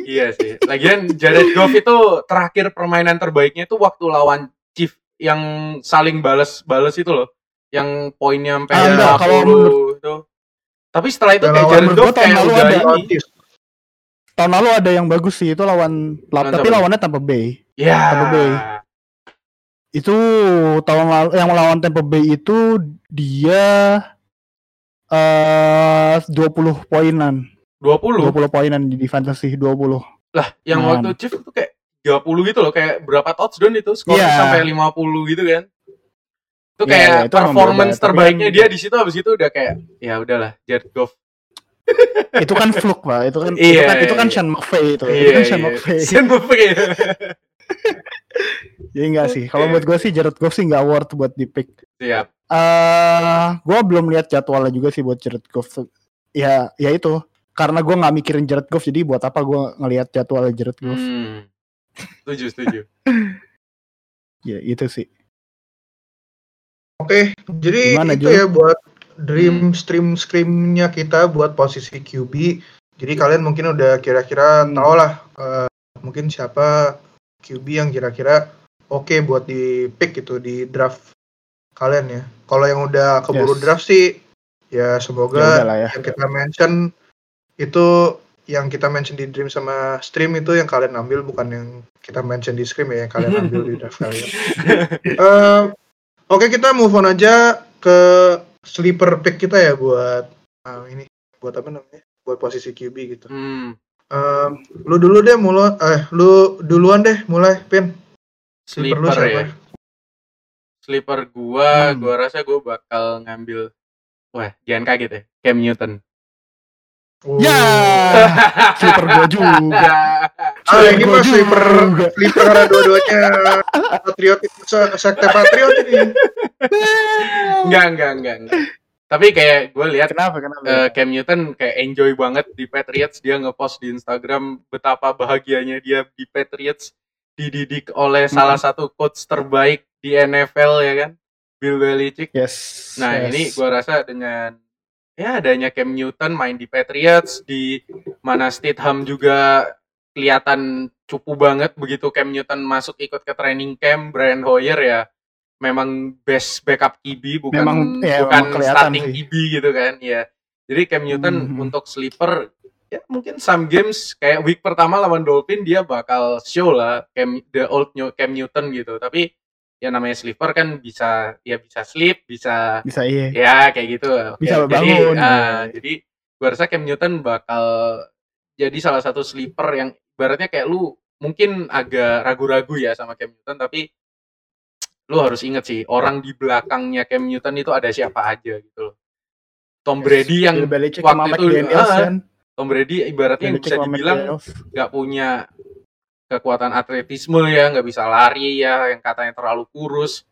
iya sih. Lagian Jared Goff itu terakhir permainan terbaiknya itu waktu lawan Chief yang saling balas-balas itu loh. Yang poinnya sampai Ah, enggak, kalau 50 itu. Tapi setelah itu kayak Jared Goff kayak lalu udah ada- ini. Tahun lalu ada yang bagus sih itu lawan Lawan tapi lawannya Tampa Bay. Ya. Tampa Bay. Itu tahun lalu yang lawan Tampa Bay itu dia eh 20 poinan. 20. 20 poinan di, fantasy 20. Lah, yang Man. waktu Chief itu kayak 30 gitu loh, kayak berapa touchdown itu, skor Iya. sampai 50 gitu kan. Itu Iya, kayak iya, itu performance terbaiknya dia di situ habis itu udah kayak ya udahlah, Jared Goff. itu kan fluke, Pak. Itu kan itu Iya, kan itu kan iya. Sean McVay itu. itu Iya, kan Sean iya. McVay. Sean McVay. Jadi enggak sih. Kalau buat gue sih Jared Goff sih nggak worth buat di pick. Siap. Eh, gue belum lihat jadwalnya juga sih buat Jared Goff. Ya, ya itu. Karena gue nggak mikirin Jared Goff, jadi buat apa gue ngelihat jadwalnya Jared Goff? Hmm. Setuju, setuju. Ya itu sih. Oke, jadi Gimana, itu Jo? ya buat dream stream screamnya kita buat posisi QB. Jadi kalian mungkin udah kira-kira tau lah eh, mungkin siapa QB yang kira-kira oke buat di pick gitu di draft kalian ya. Kalau yang udah keburu Yes. draft sih ya Ya semoga udahlah ya. yang kita mention itu yang kita mention di dream sama stream itu yang kalian ambil bukan yang kita mention di stream ya yang kalian ambil di draft kalian. Eh, Oke kita move on aja ke sleeper pick kita ya buat ah, ini buat apa namanya buat posisi QB gitu. Hmm. Eh, lu dulu deh mulai eh lu duluan deh mulai pin. Sleeper lu Sleeper siapa? ya. Sleeper gua, Hmm. gua rasa gua bakal ngambil Wah, jangan kaget ya. Cam Newton. Oh. Ya, sleeper gue juga. Ah ini Gua mah sleeper sleeper karena dua-duanya patriot se- sekte patriot ini. enggak, enggak, enggak, enggak. Tapi kayak gue lihat Kenapa? Kenapa? eh, Cam Newton kayak enjoy banget di Patriots. Dia ngepost di Instagram betapa bahagianya dia di Patriots dididik oleh Hmm. salah satu coach terbaik di NFL ya kan, Bill Belichick. yes. Nah yes. ini gua rasa dengan ya adanya Cam Newton main di Patriots di mana Stidham juga kelihatan cupu banget begitu Cam Newton masuk ikut ke training camp Brian Hoyer ya memang best backup QB bukan Memang, ya, bukan memang starting sih. QB gitu kan ya jadi Cam Newton Mhm. untuk sleeper ya mungkin some games kayak week pertama lawan Dolphin dia bakal show lah Cam the old New- Cam Newton gitu tapi ya namanya sleeper kan bisa ya bisa sleep bisa bisa iya. ya kayak gitu Bisa jadi bangun, ah, ya. jadi gua rasa Cam Newton bakal jadi salah satu sleeper yang ibaratnya kayak lu mungkin agak ragu-ragu ya sama Cam Newton tapi lu harus inget sih orang di belakangnya Cam Newton itu ada siapa aja gitu loh. Tom Brady yang Bill Belichick waktu sama itu, ah, kan. Tom Brady ibaratnya Belichick bisa dibilang nggak punya kekuatan atletisme ya nggak bisa lari ya yang katanya terlalu kurus.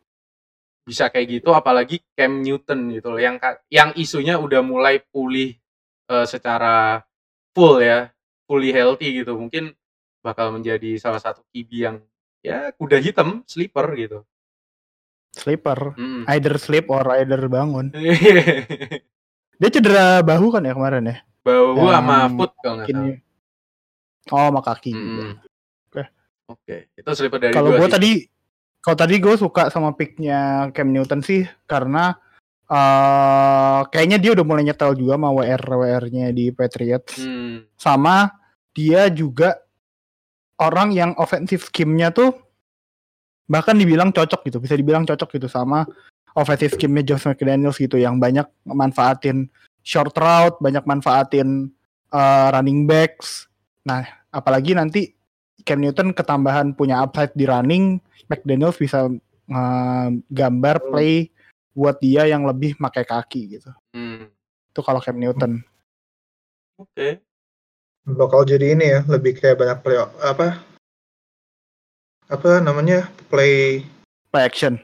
Bisa kayak gitu apalagi Cam Newton gitu loh yang yang isunya udah mulai pulih eh, secara full ya fully healthy gitu. Mungkin bakal menjadi salah satu QB yang ya kuda hitam sleeper gitu Sleeper. Mm. Either sleep or either bangun. Dia cedera bahu kan ya kemarin ya? bau Yang sama foot kalau nggak salah. Oh, sama kaki. juga. Mm. Oke. oke itu sleeper dari Kalau gue tadi, kalau tadi gue suka sama picknya Cam Newton sih karena eh kayaknya dia udah mulai nyetel juga sama WR WR-nya di Patriots. Hmm. Sama dia juga orang yang offensive scheme-nya tuh bahkan dibilang cocok gitu, bisa dibilang cocok gitu sama offensive scheme-nya Josh McDaniels gitu yang banyak manfaatin short route, banyak manfaatin eh, running backs. Nah, apalagi nanti Cam Newton ketambahan punya upside di running, McDaniels bisa eh, gambar Hmm. play buat dia yang lebih pakai kaki gitu. Hmm. Itu kalau Cam Newton. oke Bakal jadi ini ya lebih kayak banyak play apa apa namanya play Play action.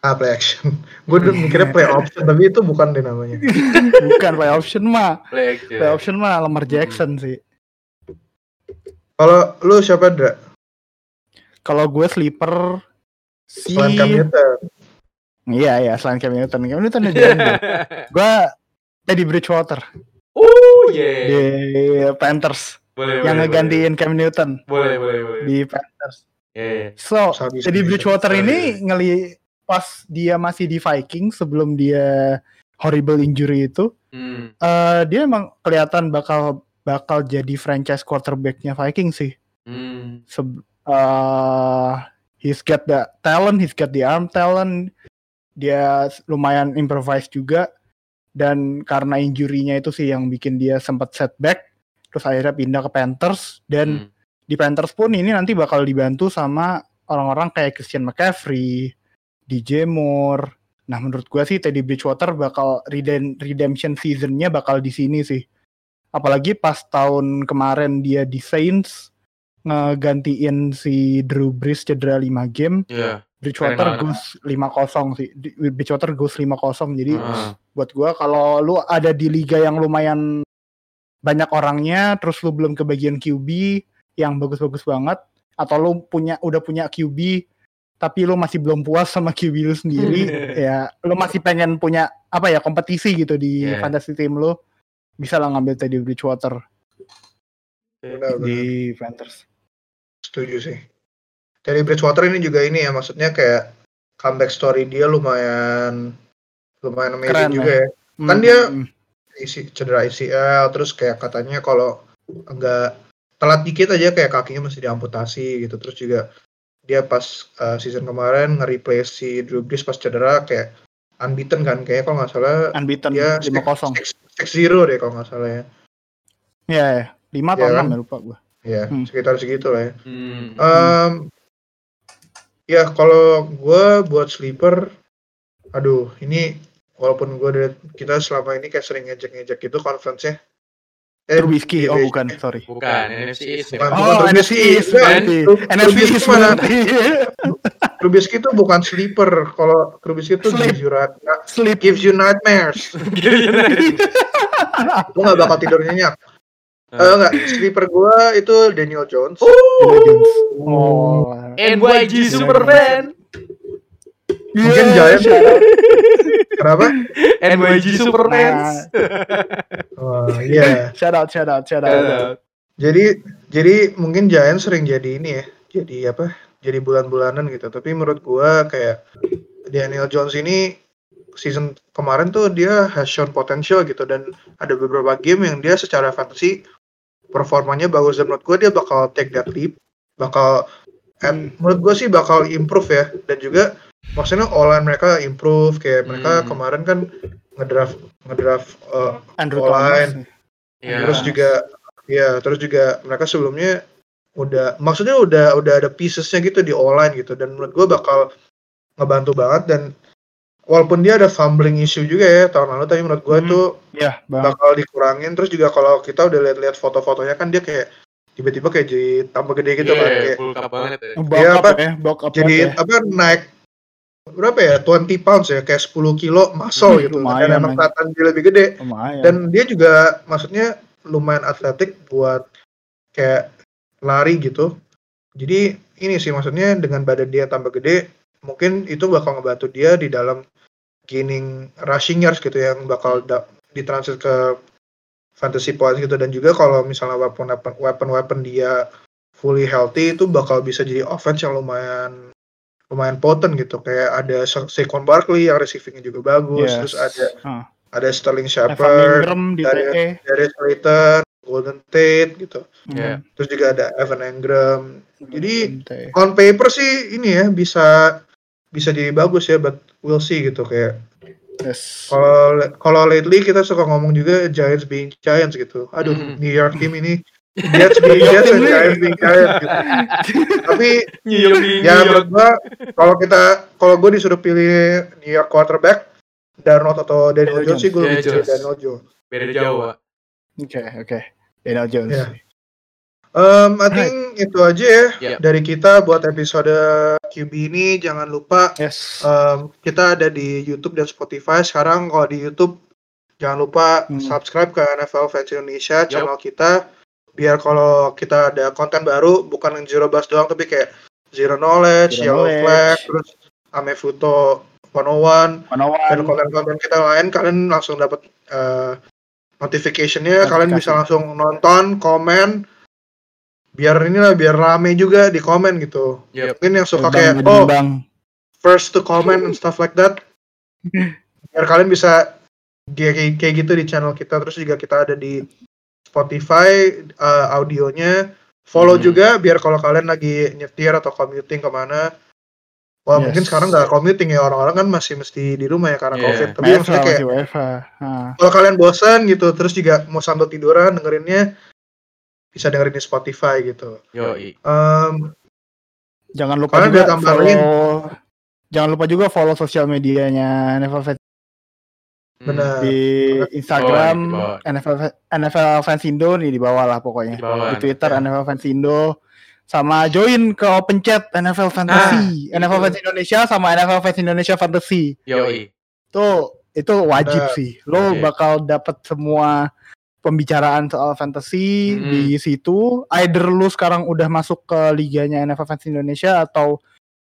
ah play action. Gue udah mikirnya play option tapi itu bukan deh namanya. Bukan play option mah. play action. Play option mah Lamar Jackson sih. Kalau lu siapa Dra? Kalau gue sleeper si Selain Cam Newton. Iya iya selain Cam Newton. Cam Newton udah jalan. gue Teddy Bridgewater Oh yeah. di Panthers Boleh, yang boleh, ngegantiin Cam Newton Boleh, boleh, boleh. di Panthers. Iya, iya. So, Sabi Teddy sendiri. Bridgewater Sorry. ini ngeli pas dia masih di Viking sebelum dia horrible injury itu, Hmm. eh dia emang kelihatan bakal bakal jadi franchise quarterbacknya Viking sih. Hmm. Seb- eh, he's got the talent, he's got the arm talent. Dia lumayan improvise juga dan karena injury-nya itu sih yang bikin dia sempat setback. Terus akhirnya pindah ke Panthers dan Hmm. Di Panthers pun ini nanti bakal dibantu sama orang-orang kayak Christian McCaffrey, DJ Moore. Nah, menurut gua sih Teddy Bridgewater bakal redem- redemption season-nya bakal di sini sih. Apalagi pas tahun kemarin dia di Saints ngegantiin si Drew Brees cedera 5 game, Iya. Bridgewater goes 5-0 sih. Bridgewater goes 5-0. Jadi Heeh. buat gua kalau lu ada di liga yang lumayan banyak orangnya terus lu belum kebagian QB yang bagus-bagus banget atau lu punya udah punya QB tapi lu masih belum puas sama QB lu sendiri ya lu masih pengen punya apa ya kompetisi gitu di Yeah. fantasy team lu bisa lah ngambil Teddy Bridgewater Benar, benar. di Panthers Setuju sih. Dari Bridgewater ini juga ini ya, maksudnya kayak comeback story dia lumayan lumayan amazing Keren, juga ya. Kan Hmm, dia- hmm, Isi, cedera ACL, terus kayak katanya kalau enggak telat dikit aja kayak kakinya masih diamputasi gitu. Terus juga dia pas uh, season kemarin nge-replace si Drew Brees pas cedera kayak unbeaten kan kayak kalau nggak salah unbeaten dia 5-0 6-0 deh kalau nggak salah ya. ya ya 5 atau Iya 6 kan? ya lupa gua Ya, Hmm. sekitar segitu lah ya. Hmm. Em, ya kalau gue buat sleeper, aduh ini walaupun gue kita selama ini kayak sering ngejek-ngejek gitu conference-nya. Eh, Trubisky oh division- bukan sorry Bukan, NFC East. Bukan, ya. bukan Oh, Trubisky. NFC East berarti. NFC East mana? berarti. Trubisky itu bukan sleeper. Kalau Trubisky itu Sleep. gives you, Sleep. gives you nightmares. Lu gak bakal tidur nyenyak. Eh enggak, sleeper gue itu Daniel Jones. Daniel Jones. Oh. NYG Superman. Mungkin Yeah, Giants. Kenapa? NYG Superman. Oh, iya. Shout out, shout out, shout out. Jadi jadi mungkin Giants sering jadi ini ya. Jadi apa? Jadi bulan-bulanan gitu. Tapi menurut gua kayak Daniel Jones ini season kemarin tuh dia has shown potential gitu dan ada beberapa game yang dia secara fantasy performanya bagus dan menurut gua dia bakal take that leap, bakal and menurut gua sih bakal improve ya dan juga maksudnya online mereka improve kayak mereka Hmm. kemarin kan ngedraft ngedraft uh, Andrew Online. Thomas. Iya. Terus juga ya, terus juga mereka sebelumnya udah maksudnya udah udah ada piecesnya gitu di online gitu dan menurut gue bakal ngebantu banget dan walaupun dia ada fumbling issue juga ya tahun lalu tapi menurut gue Hmm. tuh Iya, bakal dikurangin terus juga kalau kita udah lihat-lihat foto-fotonya kan dia kayak tiba-tiba kayak jadi tambah gede gitu kan Iya, kayak full cup banget ya. Bulk Iya, up ya, bulk up jadi ya. apa naik berapa ya? 20 pounds ya? Kayak 10 kilo muscle Hmm, gitu. lumayan, dan emang kelihatan dia lebih gede. Lumayan. dan dia juga maksudnya lumayan atletik buat kayak lari gitu. Jadi ini sih maksudnya dengan badan dia tambah gede mungkin itu bakal ngebantu dia di dalam gaining rushing yards gitu yang bakal da- ditransit ke fantasy points gitu. Dan juga kalau misalnya weapon weapon weapon weapon dia fully healthy itu bakal bisa jadi offense yang lumayan lumayan potent gitu kayak ada Sa- Saquon Barkley yang receivingnya juga bagus Yes. terus ada Ah. ada Sterling Shepard dari- TE. Darius Slayton, Golden Tate gitu. Hmm. Iya. Terus juga ada Evan Engram. Jadi TE. on paper sih ini ya bisa bisa jadi bagus ya, but we'll see gitu kayak Yes. kalau kalau lately kita suka ngomong juga Giants being Giants gitu. Aduh, Mhm. New York team ini Jets being Jets and Giants being Giants gitu. Tapi New York di ya New menurut gua kalau kita kalau gue disuruh pilih New York quarterback Darnold atau Daniel Daniel Jones sih gue Jones. lebih pilih. Daniel Jones. Beda jauh, Pak. Oke, oke. Daniel Jones. Um, I think itu aja ya Iya. dari kita buat episode QB ini. Jangan lupa Yes. um, kita ada di YouTube dan Spotify. Sekarang kalau di YouTube jangan lupa Hmm. subscribe ke NFL Fans Indonesia channel kita. Biar kalau kita ada konten baru bukan yang Zero Blast doang tapi kayak Zero Knowledge, Zero Yellow Knowledge. Flag, terus Ame Futo 101 dan konten-konten kita lain kalian langsung dapat eh, notification-nya. Kalian bisa langsung nonton komen. Biar inilah biar rame juga di komen gitu. Yep. mungkin yang suka Bang, kayak oh bang. first to comment and stuff like that. Biar kalian bisa kayak kayak gitu di channel kita. Terus juga kita ada di Spotify eh, audionya follow Hmm. juga biar kalau kalian lagi nyetir atau commuting ke mana Wah Yes. mungkin sekarang nggak commuting ya orang-orang kan masih mesti di rumah ya karena Iya. covid tapi WFH, maksudnya kayak. Nah, kalau kalian bosan gitu terus juga mau sambil tiduran dengerinnya bisa dengerin di Spotify gitu. Yoi. Em, jangan lupa juga follow jangan lupa juga follow sosial medianya Hmm. Benar. di Oh, Instagram di bawah. NFL NFL Fans Indo nih di bawah lah pokoknya. Di bawah. Di Twitter Ya. NFL Fans Indo sama join ke Open Chat NFL Fantasy, Ah, NFL itu. Fans Indonesia sama NFL Fans Indonesia Fantasy. Yoi. Tuh itu wajib Benar. sih. Lo Oke. bakal dapat semua pembicaraan soal fantasy Mm. di situ. Either lu sekarang udah masuk ke liganya NFL Fans Indonesia atau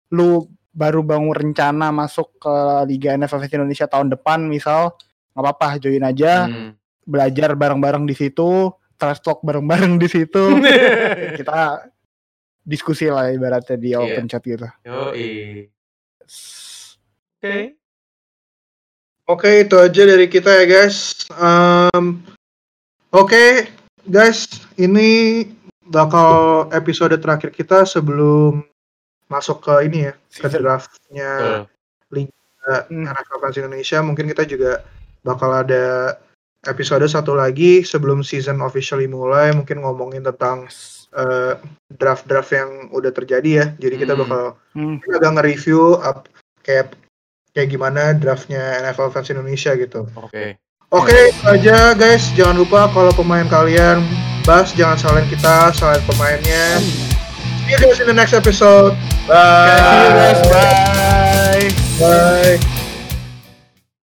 lu baru bangun rencana masuk ke liga NFL Fans Indonesia tahun depan misal nggak apa-apa join aja Hmm. belajar bareng-bareng di situ trash talk bareng-bareng di situ kita diskusi lah ibaratnya di Iya. open chat gitu. Oke. Oke itu aja dari kita ya guys. Em, Oke guys ini bakal episode terakhir kita sebelum masuk ke ini ya ke draftnya Betul. Hmm. NFL Fans Indonesia. Mungkin kita juga bakal ada episode satu lagi sebelum season officially mulai. Mungkin ngomongin tentang eh, draft-draft yang udah terjadi ya. Jadi kita Hmm. bakal Hmm. kita agak nge-review up, kayak kayak gimana draftnya NFL Fans Indonesia gitu. Oke. Oke, itu aja guys. Jangan lupa kalau pemain kalian bahas jangan salahin kita, salahin pemainnya. See you guys in the next episode. See you guys, Bye. bye Bye.